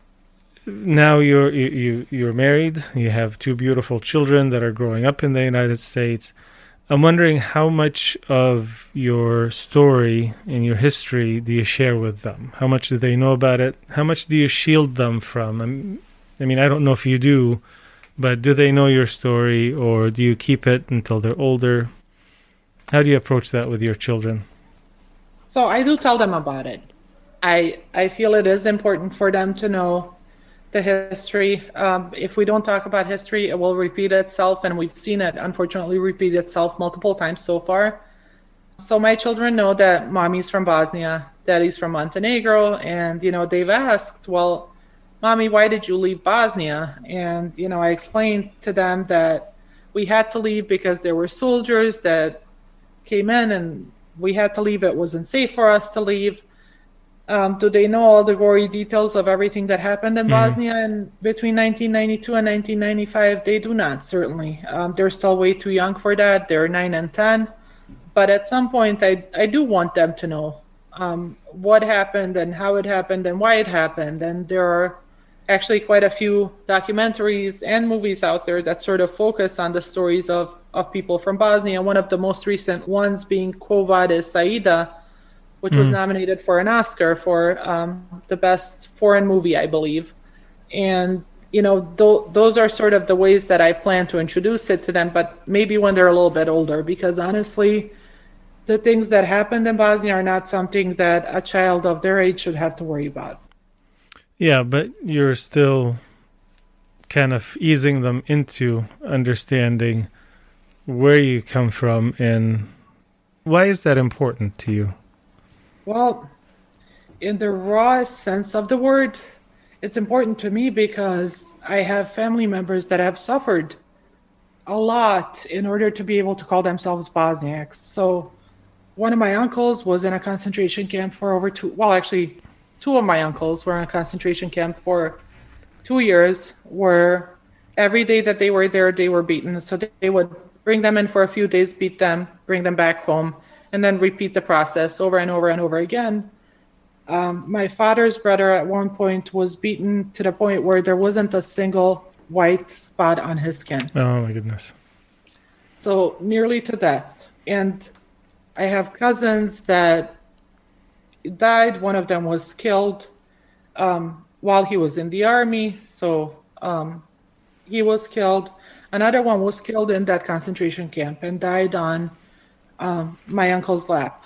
Speaker 2: now you're you, you you're married. You have two beautiful children that are growing up in the United States. I'm wondering how much of your story and your history do you share with them? How much do they know about it? How much do you shield them from? I'm, I mean, I don't know if you do, but do they know your story or do you keep it until they're older? How do you approach that with your children?
Speaker 3: So I do tell them about it. I I feel it is important for them to know the history. Um, if we don't talk about history, it will repeat itself, and we've seen it unfortunately repeat itself multiple times so far. So my children know that mommy's from Bosnia, daddy's from Montenegro, and you know they've asked, well, mommy, why did you leave Bosnia? And you know I explained to them that we had to leave because there were soldiers that came in, and we had to leave. It wasn't safe for us to leave um, do they know all the gory details of everything that happened in mm-hmm. Bosnia and between 1992 and 1995? They do not, certainly. Um, they're still way too young for that. They're 9 and 10. But at some point, I, I do want them to know um, what happened and how it happened and why it happened. And there are actually quite a few documentaries and movies out there that sort of focus on the stories of, of people from Bosnia. One of the most recent ones being Quo Vadis Aida, which mm. was nominated for an Oscar for um, the best foreign movie, I believe. And you know, th- those are sort of the ways that I plan to introduce it to them, but maybe when they're a little bit older, because honestly, the things that happened in Bosnia are not something that a child of their age should have to worry about.
Speaker 2: Yeah, but you're still kind of easing them into understanding where you come from and why is that important to you?
Speaker 3: Well, in the rawest sense of the word, it's important to me because I have family members that have suffered a lot in order to be able to call themselves Bosniaks. So, one of my uncles was in a concentration camp for over two, well, actually, two of my uncles were in a concentration camp for two years, where every day that they were there, they were beaten. So, they would bring them in for a few days, beat them, bring them back home and then repeat the process over and over and over again. Um, my father's brother at one point was beaten to the point where there wasn't a single white spot on his skin.
Speaker 2: Oh my goodness.
Speaker 3: So nearly to death. And I have cousins that died. One of them was killed um, while he was in the army. So um, he was killed. Another one was killed in that concentration camp and died on um, my uncle's lap.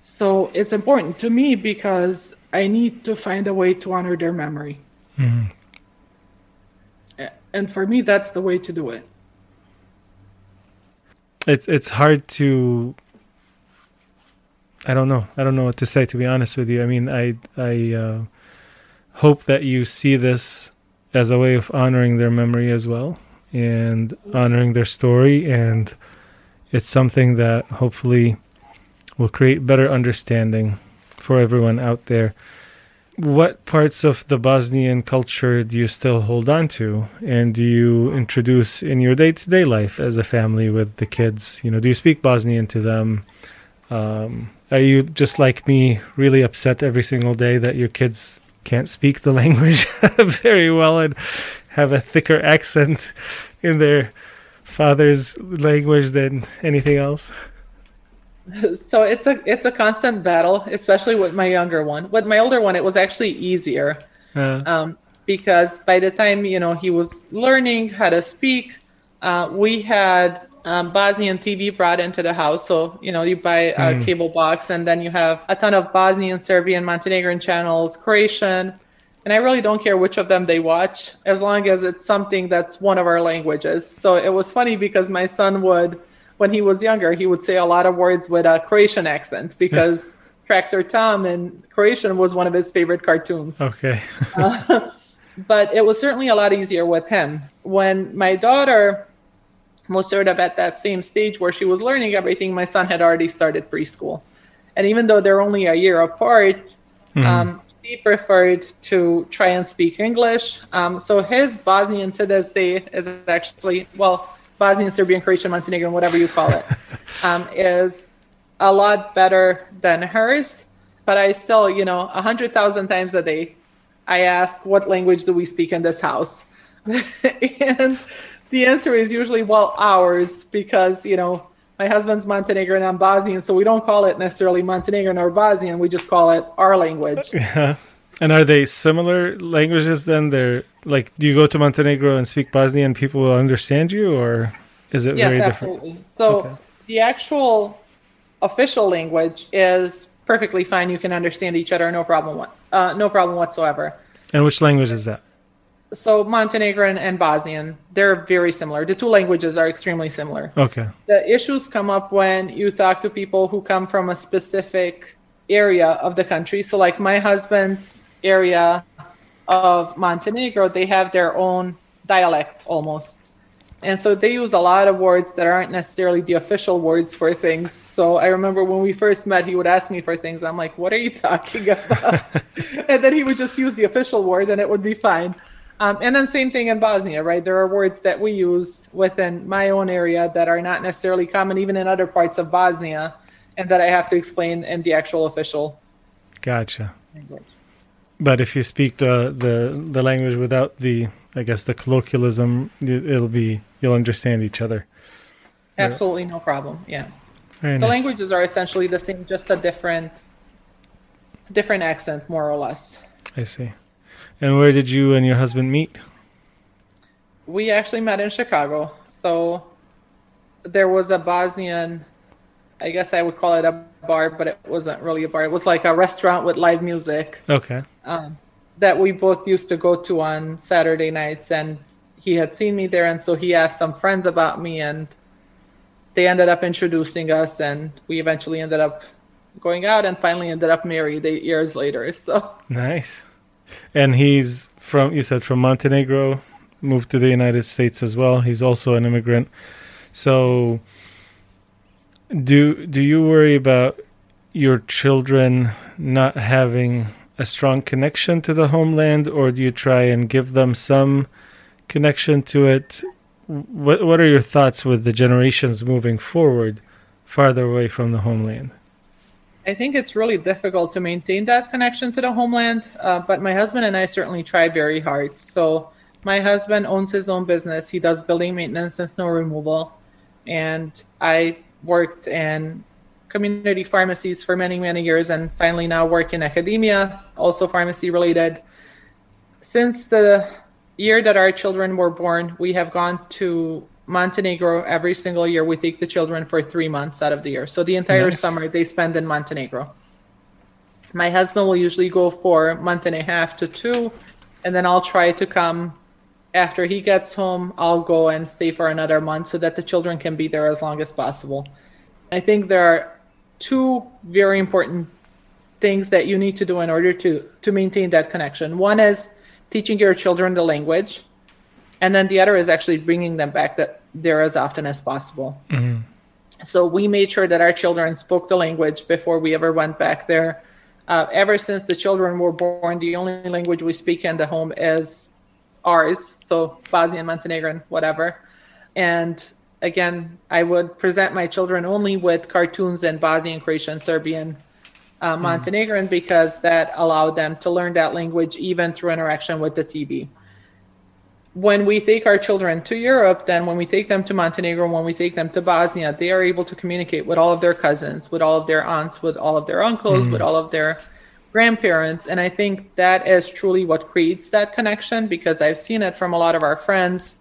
Speaker 3: So it's important to me because I need to find a way to honor their memory. Mm-hmm. And for me, that's the way to do it.
Speaker 2: It's it's hard to. I don't know. I don't know what to say. To be honest with you, I mean, I I uh, hope that you see this as a way of honoring their memory as well, and honoring their story and it's something that hopefully will create better understanding for everyone out there. What parts of the Bosnian culture do you still hold on to, and do you introduce in your day-to-day life as a family with the kids? You know, do you speak Bosnian to them? Um, are you just like me, really upset every single day that your kids can't speak the language very well and have a thicker accent in their father's language than anything else?
Speaker 3: So it's a it's a constant battle, especially with my younger one. With my older one, it was actually easier uh, um, because by the time you know he was learning how to speak, uh, we had um, Bosnian TV brought into the house. So, you know, you buy a mm. cable box and then you have a ton of Bosnian, Serbian, Montenegrin channels, Croatian, and I really don't care which of them they watch as long as it's something that's one of our languages. So it was funny because my son would, when he was younger, he would say a lot of words with a Croatian accent because Tractor Tom in Croatian was one of his favorite cartoons.
Speaker 2: Okay.
Speaker 3: uh, but it was certainly a lot easier with him. When my daughter was sort of at that same stage where she was learning everything, my son had already started preschool. And even though they're only a year apart, mm-hmm. um, he preferred to try and speak English. Um, so his Bosnian to this day is actually, well, Bosnian, Serbian, Croatian, Montenegrin, whatever you call it, um, is a lot better than hers. But I still, you know, a hundred thousand times a day, I ask, what language do we speak in this house? and the answer is usually well ours because you know my husband's Montenegrin and I'm Bosnian, so we don't call it necessarily Montenegrin or Bosnian. We just call it our language.
Speaker 2: Yeah. And are they similar languages then? They're like, do you go to Montenegro and speak Bosnian, people will understand you, or is it
Speaker 3: yes,
Speaker 2: very
Speaker 3: absolutely.
Speaker 2: different?
Speaker 3: So
Speaker 2: Okay.
Speaker 3: the actual official language is perfectly fine. You can understand each other, no problem. Uh, no problem whatsoever.
Speaker 2: And which language is that?
Speaker 3: So Montenegrin and Bosnian, they're very similar. The two languages are extremely similar.
Speaker 2: Okay.
Speaker 3: The issues come up when you talk to people who come from a specific area of the country. So, like my husband's area of Montenegro, they have their own dialect almost. And so they use a lot of words that aren't necessarily the official words for things. So I remember when we first met, he would ask me for things. I'm like, what are you talking about? and then he would just use the official word and it would be fine. Um, and then same thing in Bosnia, right? There are words that we use within my own area that are not necessarily common even in other parts of Bosnia and that I have to explain in the actual official
Speaker 2: Gotcha.
Speaker 3: language.
Speaker 2: But if you speak the, the, the language without the, I guess, the colloquialism, it- it'll be, you'll understand each other.
Speaker 3: Absolutely no problem. Yeah.
Speaker 2: Very
Speaker 3: The
Speaker 2: nice.
Speaker 3: languages are essentially the same, just a different different accent more or less.
Speaker 2: I see. And where did you and your husband meet?
Speaker 3: We actually met in Chicago. So there was a Bosnian I guess I would call it a bar, but it wasn't really a bar. It was like a restaurant with live music
Speaker 2: Okay.
Speaker 3: um, that we both used to go to on Saturday nights. And he had seen me there, and so he asked some friends about me, and they ended up introducing us, and we eventually ended up going out, and finally ended up married eight years later. So
Speaker 2: Nice. And he's from, you said from Montenegro, moved to the United States as well. He's also an immigrant. So, do do you worry about your children not having a strong connection to the homeland, or do you try and give them some connection to it? What What are your thoughts with the generations moving forward, farther away from the homeland?
Speaker 3: I think it's really difficult to maintain that connection to the homeland, uh, but my husband and I certainly try very hard. So, my husband owns his own business. He does building maintenance and snow removal. And I worked in community pharmacies for many, many years and finally now work in academia, also pharmacy related. Since the year that our children were born, we have gone to Montenegro every single year. We take the children for three months out of the year. So the entire
Speaker 2: Nice.
Speaker 3: summer they spend in Montenegro. My husband will usually go for a month and a half to two, and then I'll try to come after he gets home. I'll go and stay for another month so that the children can be there as long as possible. I think there are two very important things that you need to do in order to to maintain that connection. One is teaching your children the language, and then the other is actually bringing them back that there as often as possible. So we made sure that our children spoke the language before we ever went back there. Uh, ever since the children were born, the only language we speak in the home is ours, so Bosnian, Montenegrin, whatever. And again, I would present my children only with cartoons in Bosnian, Croatian, Serbian, uh, Montenegrin because that allowed them to learn that language even through interaction with the TV. When we take our children to Europe, then when we take them to Montenegro, when we take them to Bosnia, they are able to communicate with all of their cousins, with all of their aunts, with all of their uncles, hmm. with all of their grandparents. And I think that is truly what creates that connection because I've seen it from a lot of our friends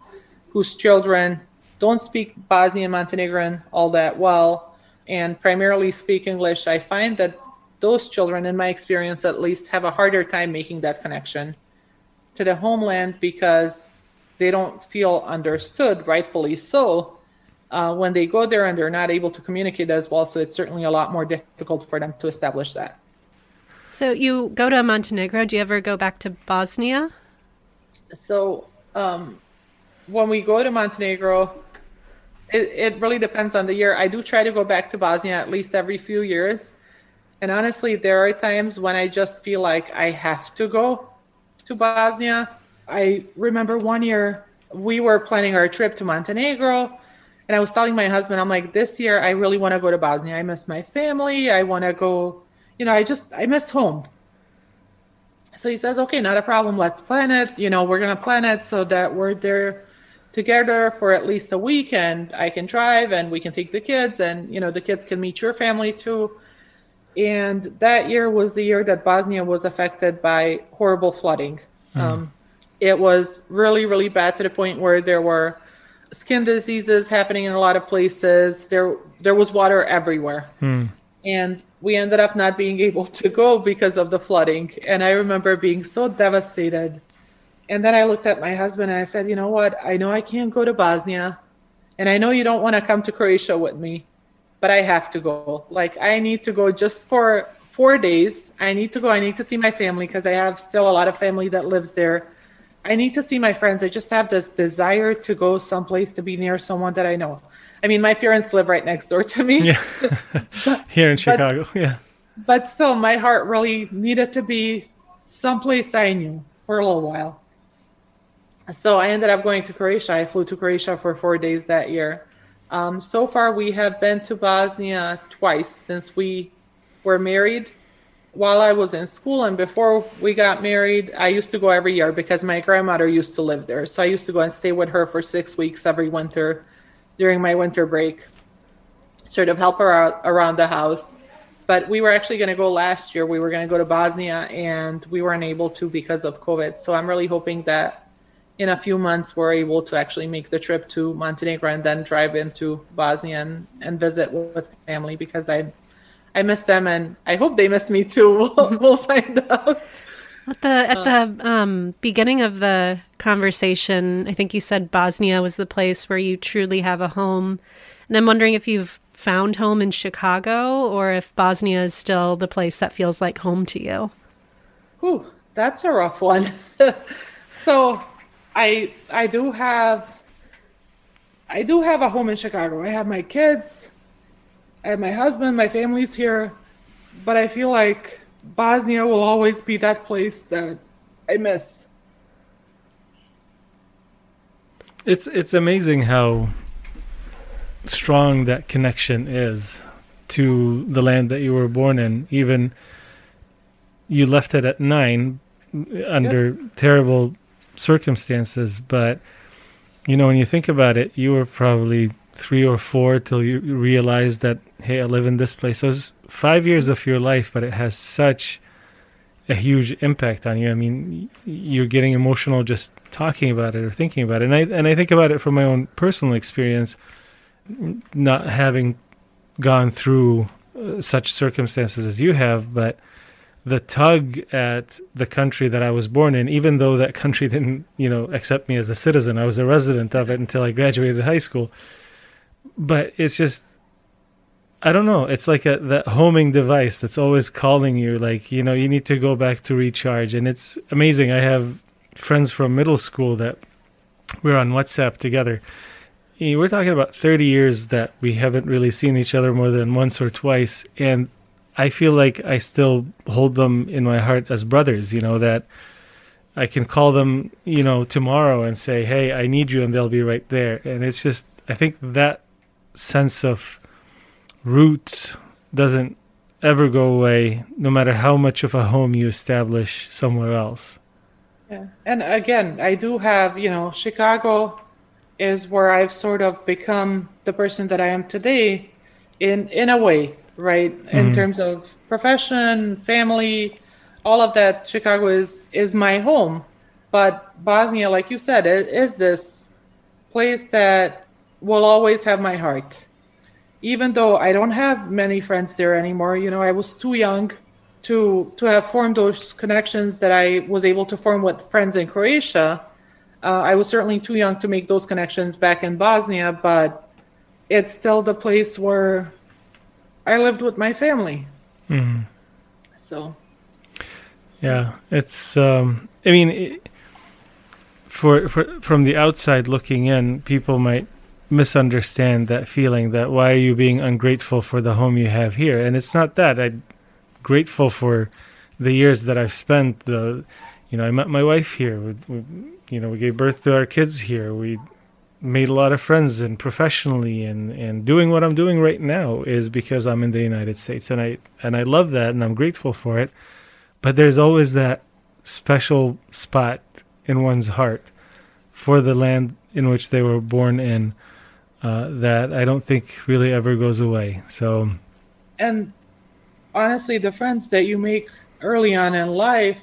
Speaker 3: whose children don't speak Bosnian Montenegrin all that well and primarily speak English. I find that those children, in my experience at least, have a harder time making that connection to the homeland because they don't feel understood, rightfully so. Uh, when they go there and they're not able to communicate as well, so it's certainly a lot more difficult for them to establish that.
Speaker 1: So you go to Montenegro. Do you ever go back to Bosnia?
Speaker 3: So um, when we go to Montenegro, it, it really depends on the year. I do try to go back to Bosnia at least every few years. And honestly, there are times when I just feel like I have to go to Bosnia. I remember one year we were planning our trip to Montenegro. And I was telling my husband, I'm like, this year I really want to go to Bosnia. I miss my family. I want to go, you know, I just, I miss home. So he says, okay, not a problem. Let's plan it. You know, we're going to plan it so that we're there together for at least a week and I can drive and we can take the kids and you know the kids can meet your family too. And that year was the year that Bosnia was affected by horrible flooding. Mm. Um, it was really, really bad to the point where there were skin diseases happening in a lot of places. There, there was water everywhere, mm. and we ended up not being able to go because of the flooding. And I remember being so devastated and then I looked at my husband and I said, you know what? I know I can't go to Bosnia. And I know you don't want to come to Croatia with me, but I have to go. Like, I need to go just for four days. I need to go. I need to see my family because I have still a lot of family that lives there. I need to see my friends. I just have this desire to go someplace to be near someone that I know. I mean, my parents live right next door to me.
Speaker 2: Yeah. Here in Chicago.
Speaker 3: But,
Speaker 2: yeah.
Speaker 3: But still, my heart really needed to be someplace I knew for a little while so I ended up going to Croatia. I flew to Croatia for four days that year. Um, so far, we have been to Bosnia twice since we were married. While I was in school and before we got married, I used to go every year because my grandmother used to live there. So I used to go and stay with her for six weeks every winter during my winter break, sort of help her out around the house. But we were actually going to go last year. We were going to go to Bosnia and we weren't able to because of COVID. So I'm really hoping that in a few months we're able to actually make the trip to Montenegro and then drive into Bosnia and, and visit with family because I I miss them and I hope they miss me too. We'll, we'll find out.
Speaker 1: At the at uh, the um, beginning of the conversation, I think you said Bosnia was the place where you truly have a home, and I'm wondering if you've found home in Chicago or if Bosnia is still the place that feels like home to you.
Speaker 3: Ooh, that's a rough one. so I I do have I do have a home in Chicago. I have my kids, I have my husband, my family's here, but I feel like Bosnia will always be that place that I miss.
Speaker 2: It's it's amazing how strong that connection is to the land that you were born in. Even you left it at nine under yep. terrible circumstances, but you know, when you think about it, you were probably three or four till you realize that hey, I live in this place. So it's five years of your life, but it has such a huge impact on you. I mean, you're getting emotional just talking about it or thinking about it. And I and I think about it from my own personal experience, not having gone through uh, such circumstances as you have, but the tug at the country that I was born in, even though that country didn't, you know, accept me as a citizen. I was a resident of it until I graduated high school. But it's just, I don't know. It's like a that homing device that's always calling you, like you know, you need to go back to recharge. And it's amazing. I have friends from middle school that we're on WhatsApp together. We're talking about 30 years that we haven't really seen each other more than once or twice, and I feel like I still hold them in my heart as brothers, you know, that I can call them, you know, tomorrow and say, "Hey, I need you," and they'll be right there. And it's just I think that sense of roots doesn't ever go away no matter how much of a home you establish somewhere else.
Speaker 3: Yeah. And again, I do have, you know, Chicago is where I've sort of become the person that I am today in in a way right? Mm-hmm. In terms of profession, family, all of that, Chicago is is my home. But Bosnia, like you said, it is this place that will always have my heart. Even though I don't have many friends there anymore, you know, I was too young to to have formed those connections that I was able to form with friends in Croatia. Uh, I was certainly too young to make those connections back in Bosnia, but it's still the place where I lived with my family. Mm-hmm. So.
Speaker 2: Yeah, it's. Um, I mean, it, for, for from the outside looking in, people might misunderstand that feeling that why are you being ungrateful for the home you have here? And it's not that. I'm grateful for the years that I've spent. The, you know, I met my wife here. We, we, you know, we gave birth to our kids here. We made a lot of friends and professionally and, and doing what I'm doing right now is because I'm in the United States and I and I love that and I'm grateful for it. But there's always that special spot in one's heart for the land in which they were born in uh, that I don't think really ever goes away. So,
Speaker 3: and honestly, the friends that you make early on in life,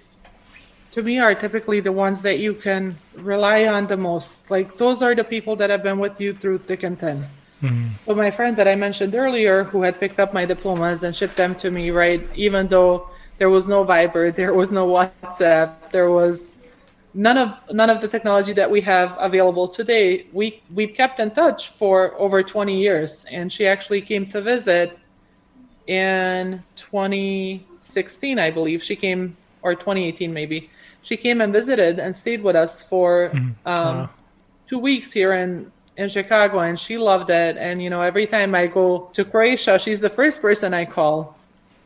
Speaker 3: to me, are typically the ones that you can rely on the most. Like those are the people that have been with you through thick and thin. Mm-hmm. So my friend that I mentioned earlier, who had picked up my diplomas and shipped them to me, right, even though there was no Viber, there was no WhatsApp, there was none of none of the technology that we have available today. We we've kept in touch for over 20 years, and she actually came to visit in 2016, I believe. She came or 2018 maybe. She came and visited and stayed with us for mm-hmm. um, two weeks here in in Chicago, and she loved it. And you know, every time I go to Croatia, she's the first person I call,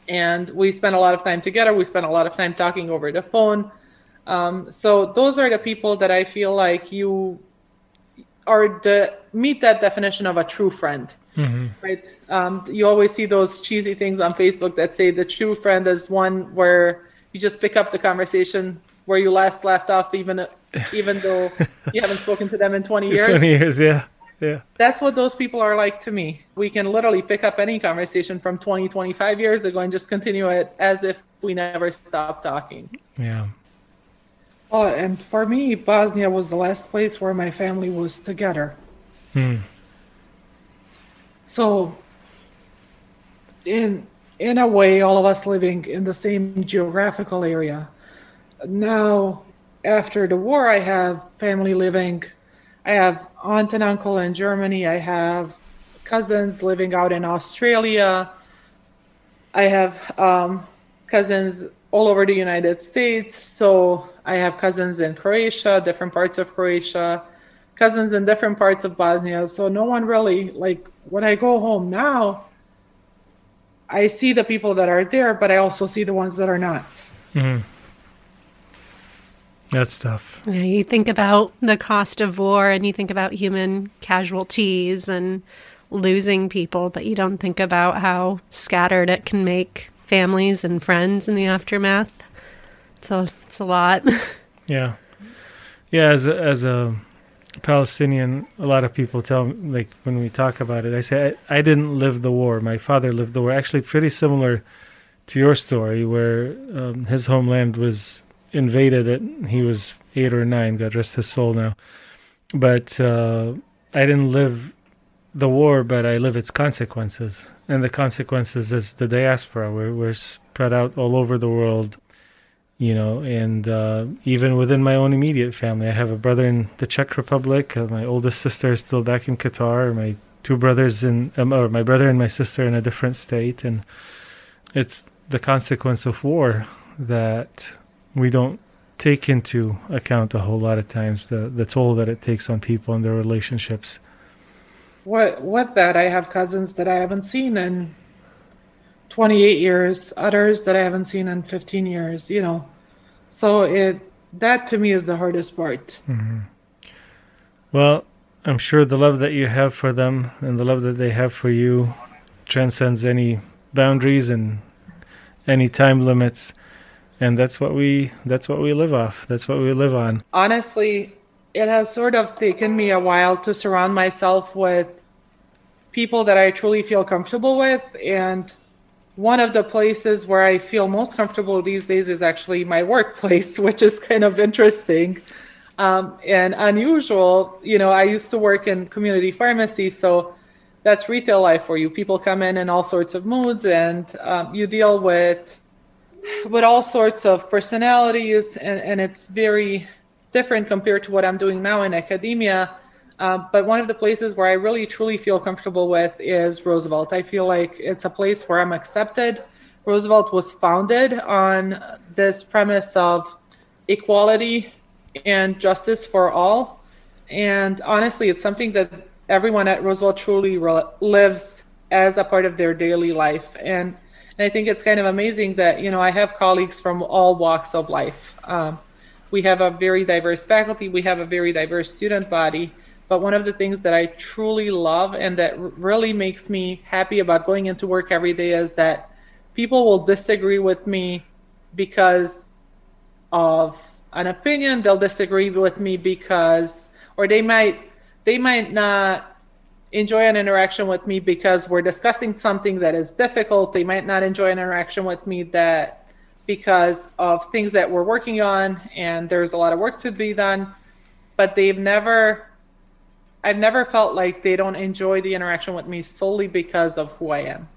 Speaker 3: and we spend a lot of time together. We spend a lot of time talking over the phone. Um, so those are the people that I feel like you are the meet that definition of a true friend. Mm-hmm. Right? Um, you always see those cheesy things on Facebook that say the true friend is one where you just pick up the conversation where you last left off, even even though you haven't spoken to them in 20 years.
Speaker 2: 20 years, yeah. Yeah.
Speaker 3: That's what those people are like to me. We can literally pick up any conversation from 20, 25 years ago and just continue it as if we never stopped talking.
Speaker 2: Yeah.
Speaker 3: Oh, and for me, Bosnia was the last place where my family was together. Hmm. So, in in a way, all of us living in the same geographical area now after the war i have family living i have aunt and uncle in germany i have cousins living out in australia i have um, cousins all over the united states so i have cousins in croatia different parts of croatia cousins in different parts of bosnia so no one really like when i go home now i see the people that are there but i also see the ones that are not mm-hmm.
Speaker 2: That's tough.
Speaker 1: Yeah, you think about the cost of war and you think about human casualties and losing people, but you don't think about how scattered it can make families and friends in the aftermath. So it's a lot.
Speaker 2: yeah. Yeah, as a, as a Palestinian, a lot of people tell me, like when we talk about it, I say I, I didn't live the war. My father lived the war. Actually, pretty similar to your story, where um, his homeland was invaded it. He was eight or nine. God rest his soul now. But uh, I didn't live the war, but I live its consequences. And the consequences is the diaspora. We're, we're spread out all over the world, you know, and uh, even within my own immediate family. I have a brother in the Czech Republic. Uh, my oldest sister is still back in Qatar. My two brothers in, um, or my brother and my sister in a different state. And it's the consequence of war that we don't take into account a whole lot of times the, the toll that it takes on people and their relationships.
Speaker 3: What what that, I have cousins that I haven't seen in 28 years, others that I haven't seen in 15 years. You know, so it that to me is the hardest part. Mm-hmm.
Speaker 2: Well, I'm sure the love that you have for them and the love that they have for you transcends any boundaries and any time limits and that's what we that's what we live off that's what we live on
Speaker 3: honestly it has sort of taken me a while to surround myself with people that i truly feel comfortable with and one of the places where i feel most comfortable these days is actually my workplace which is kind of interesting um, and unusual you know i used to work in community pharmacy so that's retail life for you people come in in all sorts of moods and um, you deal with with all sorts of personalities, and, and it's very different compared to what I'm doing now in academia. Uh, but one of the places where I really truly feel comfortable with is Roosevelt. I feel like it's a place where I'm accepted. Roosevelt was founded on this premise of equality and justice for all. And honestly, it's something that everyone at Roosevelt truly re- lives as a part of their daily life. And and I think it's kind of amazing that, you know, I have colleagues from all walks of life. Um, we have a very diverse faculty, we have a very diverse student body. But one of the things that I truly love and that really makes me happy about going into work every day is that people will disagree with me because of an opinion, they'll disagree with me because or they might they might not enjoy an interaction with me because we're discussing something that is difficult. They might not enjoy an interaction with me that because of things that we're working on and there's a lot of work to be done, but they've never I've never felt like they don't enjoy the interaction with me solely because of who I am.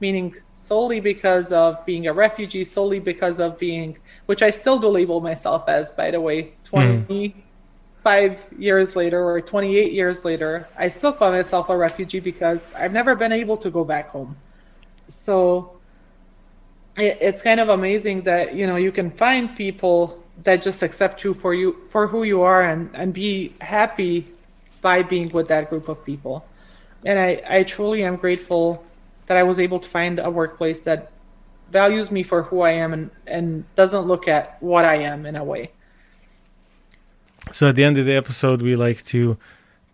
Speaker 3: Meaning solely because of being a refugee, solely because of being which I still do label myself as, by the way, 25 mm. years later or 28 years later, I still call myself a refugee because I've never been able to go back home. So it, it's kind of amazing that, you know, you can find people that just accept you for you for who you are and, and be happy by being with that group of people. And I, I truly am grateful that I was able to find a workplace that values me for who I am and, and doesn't look at what I am in a way.
Speaker 2: So at the end of the episode, we like to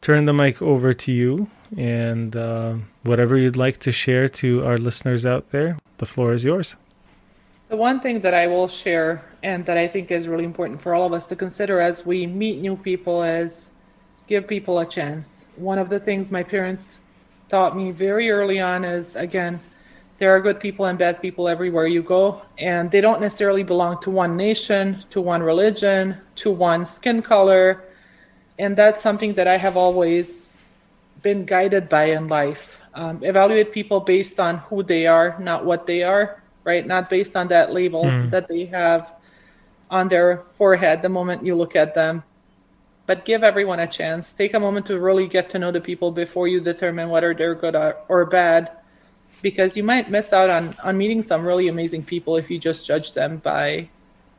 Speaker 2: turn the mic over to you and uh, whatever you'd like to share to our listeners out there, the floor is yours.
Speaker 3: The one thing that I will share and that I think is really important for all of us to consider as we meet new people is give people a chance. One of the things my parents taught me very early on is again, there are good people and bad people everywhere you go, and they don't necessarily belong to one nation, to one religion, to one skin color. And that's something that I have always been guided by in life. Um, evaluate people based on who they are, not what they are, right? Not based on that label mm. that they have on their forehead the moment you look at them. But give everyone a chance. Take a moment to really get to know the people before you determine whether they're good or, bad because you might miss out on, on meeting some really amazing people if you just judge them by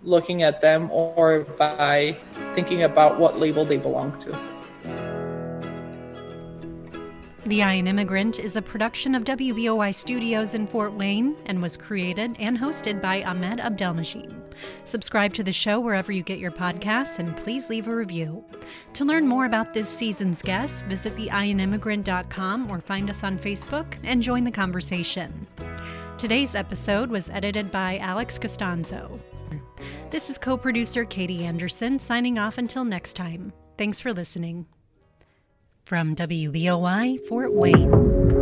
Speaker 3: looking at them or by thinking about what label they belong to.
Speaker 1: The I Am Immigrant is a production of WBOI Studios in Fort Wayne and was created and hosted by Ahmed Abdelmageid. Subscribe to the show wherever you get your podcasts and please leave a review. To learn more about this season's guests, visit theionimmigrant.com or find us on Facebook and join the conversation. Today's episode was edited by Alex Costanzo. This is co producer Katie Anderson signing off until next time. Thanks for listening. From WBOI Fort Wayne.